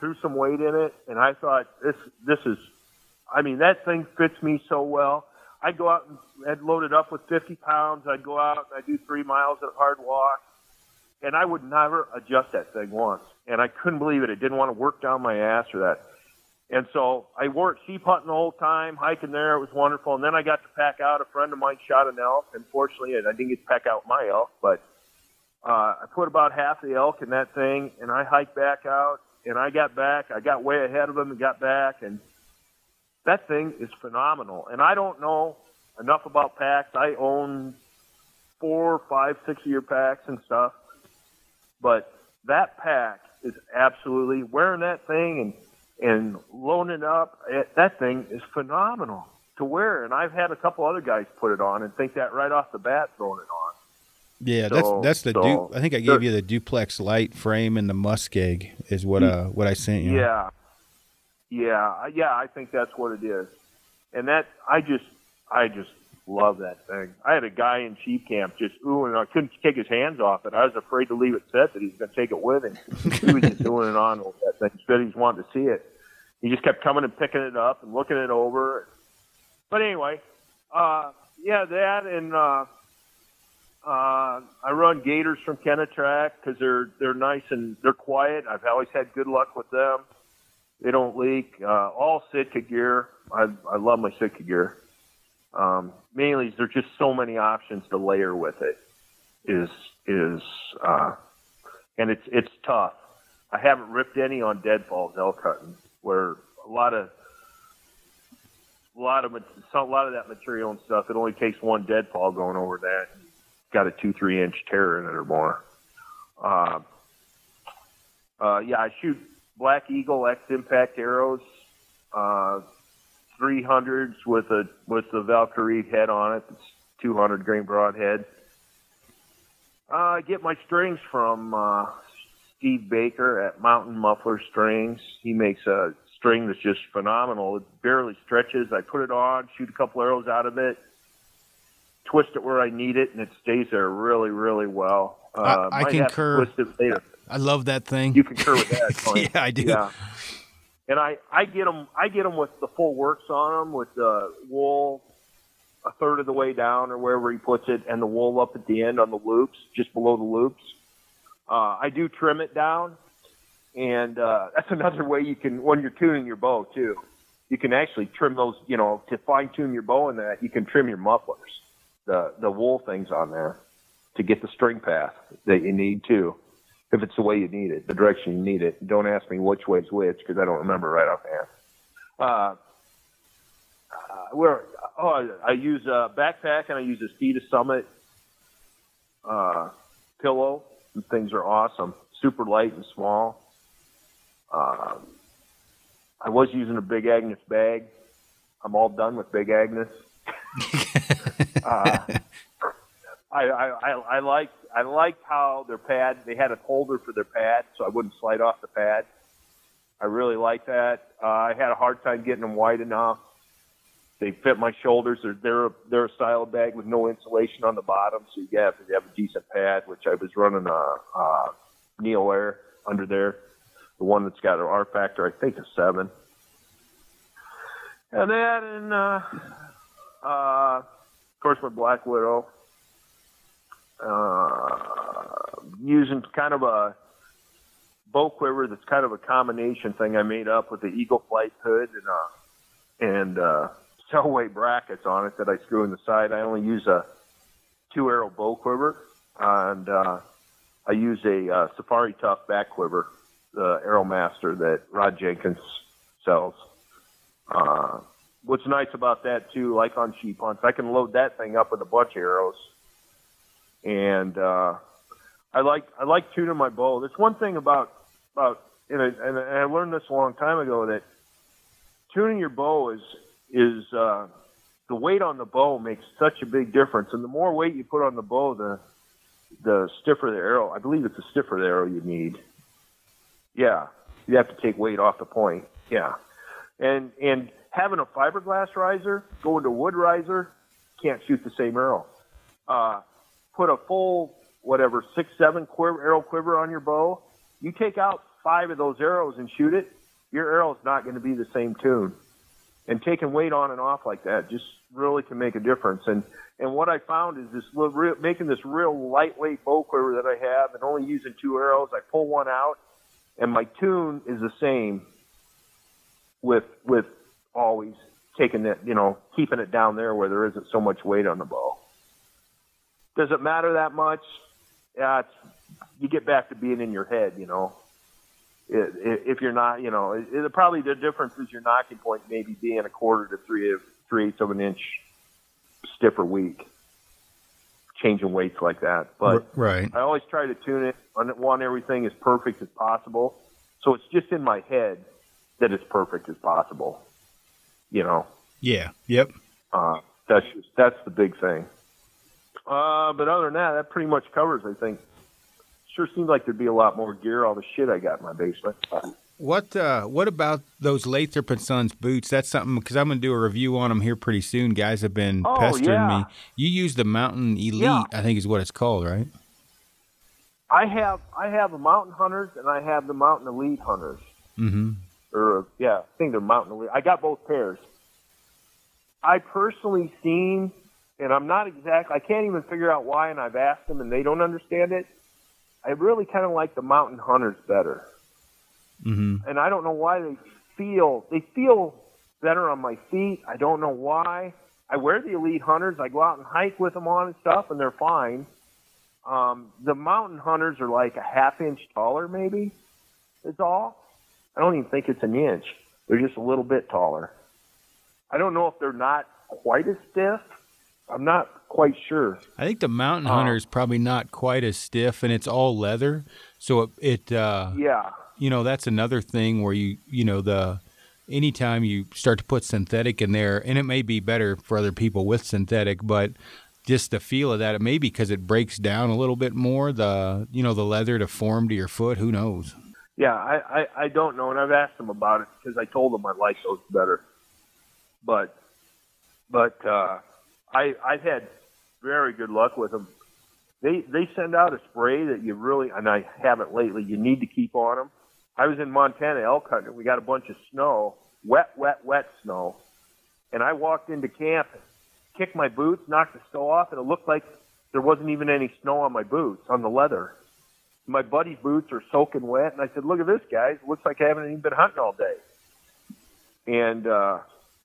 threw some weight in it, and I thought this this is, I mean that thing fits me so well. I'd go out and load it up with 50 pounds. I'd go out and I'd do three miles at hard walk, and I would never adjust that thing once. And I couldn't believe it. It didn't want to work down my ass or that. And so I worked sheep hunting the whole time, hiking there. It was wonderful. And then I got to pack out. A friend of mine shot an elk. Unfortunately, I didn't get to pack out my elk, but uh, I put about half the elk in that thing, and I hiked back out. And I got back. I got way ahead of him and got back. And that thing is phenomenal. And I don't know enough about packs. I own four, five, six year packs and stuff. But that pack is absolutely wearing that thing and and loading it up. It, that thing is phenomenal to wear. And I've had a couple other guys put it on and think that right off the bat throwing it on. Yeah, So- that's that's the so- du- I think I gave you the duplex light frame and the muskeg is what uh what I sent you. Yeah. Yeah. Yeah. I think that's what it is. And that, I just, I just love that thing. I had a guy in sheep camp just ooh, and I couldn't take his hands off it. I was afraid to leave it set that he's going to take it with him. he was just doing it on with that thing. Said he's wanting to see it. He just kept coming and picking it up and looking it over. But anyway, uh, yeah, that and uh, uh, I run gators from Kenetrek because they're they're nice and they're quiet. I've always had good luck with them. They don't leak. Uh, all Sitka gear. I I love my Sitka gear. Um, mainly, there's just so many options to layer with it. Is is uh, and it's it's tough. I haven't ripped any on deadfalls elk hunting, where a lot of a lot of a lot of that material and stuff. It only takes one deadfall going over that. Got a two three inch tear in it or more. Uh, uh, yeah, I shoot Black Eagle X Impact arrows, uh, 300s with a with the Valkyrie head on it. It's 200 grain broadhead. Uh, I get my strings from uh, Steve Baker at Mountain Muffler Strings. He makes a string that's just phenomenal. It barely stretches. I put it on, shoot a couple arrows out of it, twist it where I need it, and it stays there really, really well. Uh, I- I might concur. I love that thing. You concur with that? yeah, I do. Yeah. And I I get them I get them with the full works on them with the wool a third of the way down or wherever he puts it, and the wool up at the end on the loops, just below the loops. Uh, I do trim it down, and uh, that's another way you can when you're tuning your bow too. You can actually trim those, you know, to fine tune your bow and that you can trim your mufflers, the the wool things on there, to get the string path that you need too if it's the way you need it, the direction you need it. Don't ask me which way's which because I don't remember right offhand. Uh, uh, where oh, I use a backpack and I use a Sea to Summit uh, pillow. And things are awesome, super light and small. Uh, I was using a Big Agnes bag. I'm all done with Big Agnes. uh, I, I, I, I like I liked how their pad they had a holder for their pad, so I wouldn't slide off the pad. I really like that. Uh, I had a hard time getting them wide enough. They fit my shoulders. They're they're they're a style bag with no insulation on the bottom, so you have to have a decent pad. Which I was running a, a Neo Air under there, the one that's got an R factor, I think, a seven. And then, uh, uh, of course, my Black Widow using kind of a bow quiver that's kind of a combination thing I made up with the Eagle Flight hood and uh, and uh, Selway brackets on it that I screw in the side. I only use a two arrow bow quiver and uh, I use a uh, Safari Tuff back quiver, the Arrowmaster that Rod Jenkins sells. Uh, what's nice about that too, like on sheep hunts, I can load that thing up with a bunch of arrows and uh, I like I like tuning my bow. There's one thing about about and I, and I learned this a long time ago that tuning your bow is is uh, the weight on the bow makes such a big difference, and the more weight you put on the bow, the the stiffer the arrow. I believe it's the stiffer the arrow you need. Yeah, you have to take weight off the point. Yeah, and and having a fiberglass riser going to wood riser can't shoot the same arrow. Uh, put a full whatever six seven quiver, arrow quiver on your bow, you take out five of those arrows and shoot it, your arrow's not going to be the same tune. And taking weight on and off like that just really can make a difference. And and what I found is this little, making this real lightweight bow quiver that I have, and only using two arrows. I pull one out, and my tune is the same. With with always taking it, you know, keeping it down there where there isn't so much weight on the bow. Does it matter that much? Yeah, it's, you get back to being in your head, you know. If you're not, you know, it, probably the difference is your nocking point maybe being a quarter to three of three eighths of an inch stiffer weak, changing weights like that. But right. I always try to tune it. I want everything as perfect as possible, so it's just in my head that it's perfect as possible. You know. Yeah. Yep. Uh, that's just, that's the big thing. Uh, but other than that, that pretty much covers. I think. Sure seems like there'd be a lot more gear. All the shit I got in my basement. What uh, What about those Lathrop and Sons boots? That's something because I'm going to do a review on them here pretty soon. Guys have been oh, pestering yeah. me. You use the Mountain Elite, Yeah. I think is what it's called, right? I have I have the Mountain Hunters and I have the Mountain Elite Hunters. Mm-hmm. Or yeah, I think they're Mountain Elite. I got both pairs. I personally seen, and I'm not exact. I can't even figure out why, and I've asked them, and they don't understand it. I really kind of like the Mountain Hunters better. Mm-hmm. and I don't know why they feel they feel better on my feet. I don't know why. I wear the Elite Hunters. I go out and hike with them on and stuff, and they're fine. Um, the Mountain Hunters are like a half inch taller, maybe. Is all. I don't even think it's an inch. They're just a little bit taller. I don't know if they're not quite as stiff. I'm not quite sure. I think the Mountain. Hunter is probably not quite as stiff, and it's all leather. So it, it uh, Yeah. you know, that's another thing where you, you know, the anytime you start to put synthetic in there, and it may be better for other people with synthetic, but just the feel of that, it may be because it breaks down a little bit more. The, you know, the leather to form to your foot. Who knows? Yeah, I, I, I don't know, and I've asked them about it because I told them I like those better. But but uh, I I've had very good luck with them. They they send out a spray that you really and I haven't lately. You need to keep on them. I was in Montana elk hunting. We got a bunch of snow, wet, wet, wet snow, and I walked into camp, kicked my boots, knocked the snow off, and it looked like there wasn't even any snow on my boots on the leather. My buddy's boots are soaking wet, and I said, "Look at this, guys! Looks like I haven't even been hunting all day." And uh,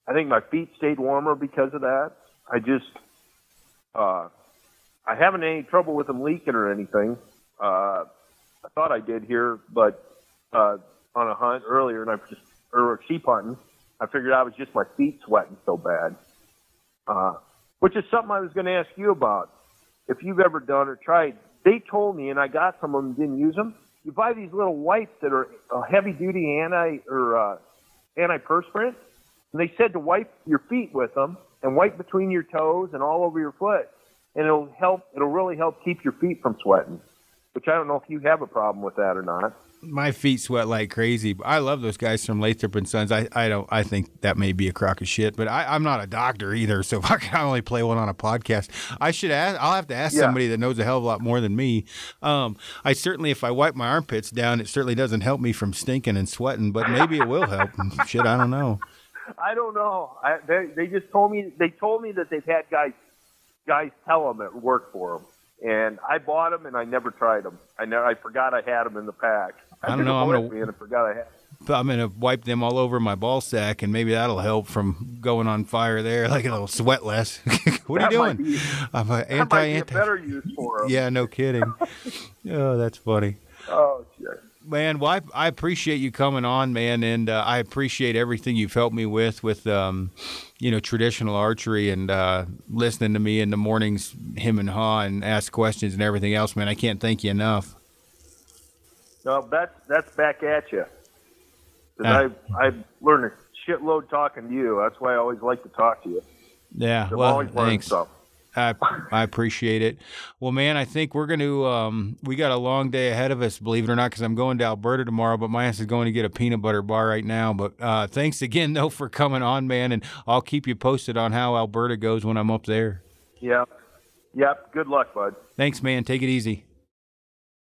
I think my feet stayed warmer because of that. I just, uh, I haven't any trouble with them leaking or anything. Uh, I thought I did here, but uh, on a hunt earlier, and I just or sheep hunting, I figured it was just my feet sweating so bad. Uh, which is something I was going to ask you about. If you've ever done or tried, they told me, and I got some of them, didn't use them. You buy these little wipes that are uh, heavy duty anti or uh, antiperspirant, and they said to wipe your feet with them and wipe between your toes and all over your foot, and it'll help. It'll really help keep your feet from sweating. Which I don't know if you have a problem with that or not. My feet sweat like crazy. I love those guys from Lathrop and Sons. I, I don't. I think that may be a crock of shit, but I, I'm not a doctor either, so I can only play one on a podcast. I should ask. I'll have to ask Yeah. somebody that knows a hell of a lot more than me. Um, I certainly, if I wipe my armpits down, it certainly doesn't help me from stinking and sweating, but maybe it will help. shit, I don't know. I don't know. I, they they just told me they told me that they've had guys guys tell them it worked for them, and I bought them and I never tried them. I never I forgot I had them in the pack. I don't know, a I'm gonna- and I forgot I had. I'm gonna wipe them all over my ball sack, and maybe that'll help from going on fire there, like it'll sweat less. what are you doing? be- I'm a That anti a anti. better use for them. Yeah, no kidding. oh, that's funny. Oh shit. Man, well, I, I appreciate you coming on, man, and uh, I appreciate everything you've helped me with, with um, you know, traditional archery and uh, listening to me in the mornings, him and haw, and ask questions and everything else, man. I can't thank you enough. No, that's that's back at you. Because I I learned a shitload talking to you. That's why I always like to talk to you. Yeah, well, thanks. stuff. I I appreciate it. Well, man, I think we're going to um we got a long day ahead of us, believe it or not, because I'm going to Alberta tomorrow. But my ass is going to get a peanut butter bar right now. But uh, thanks again though for coming on, man, and I'll keep you posted on how Alberta goes when I'm up there. Yep. Yep. Good luck, bud. Thanks, man. Take it easy.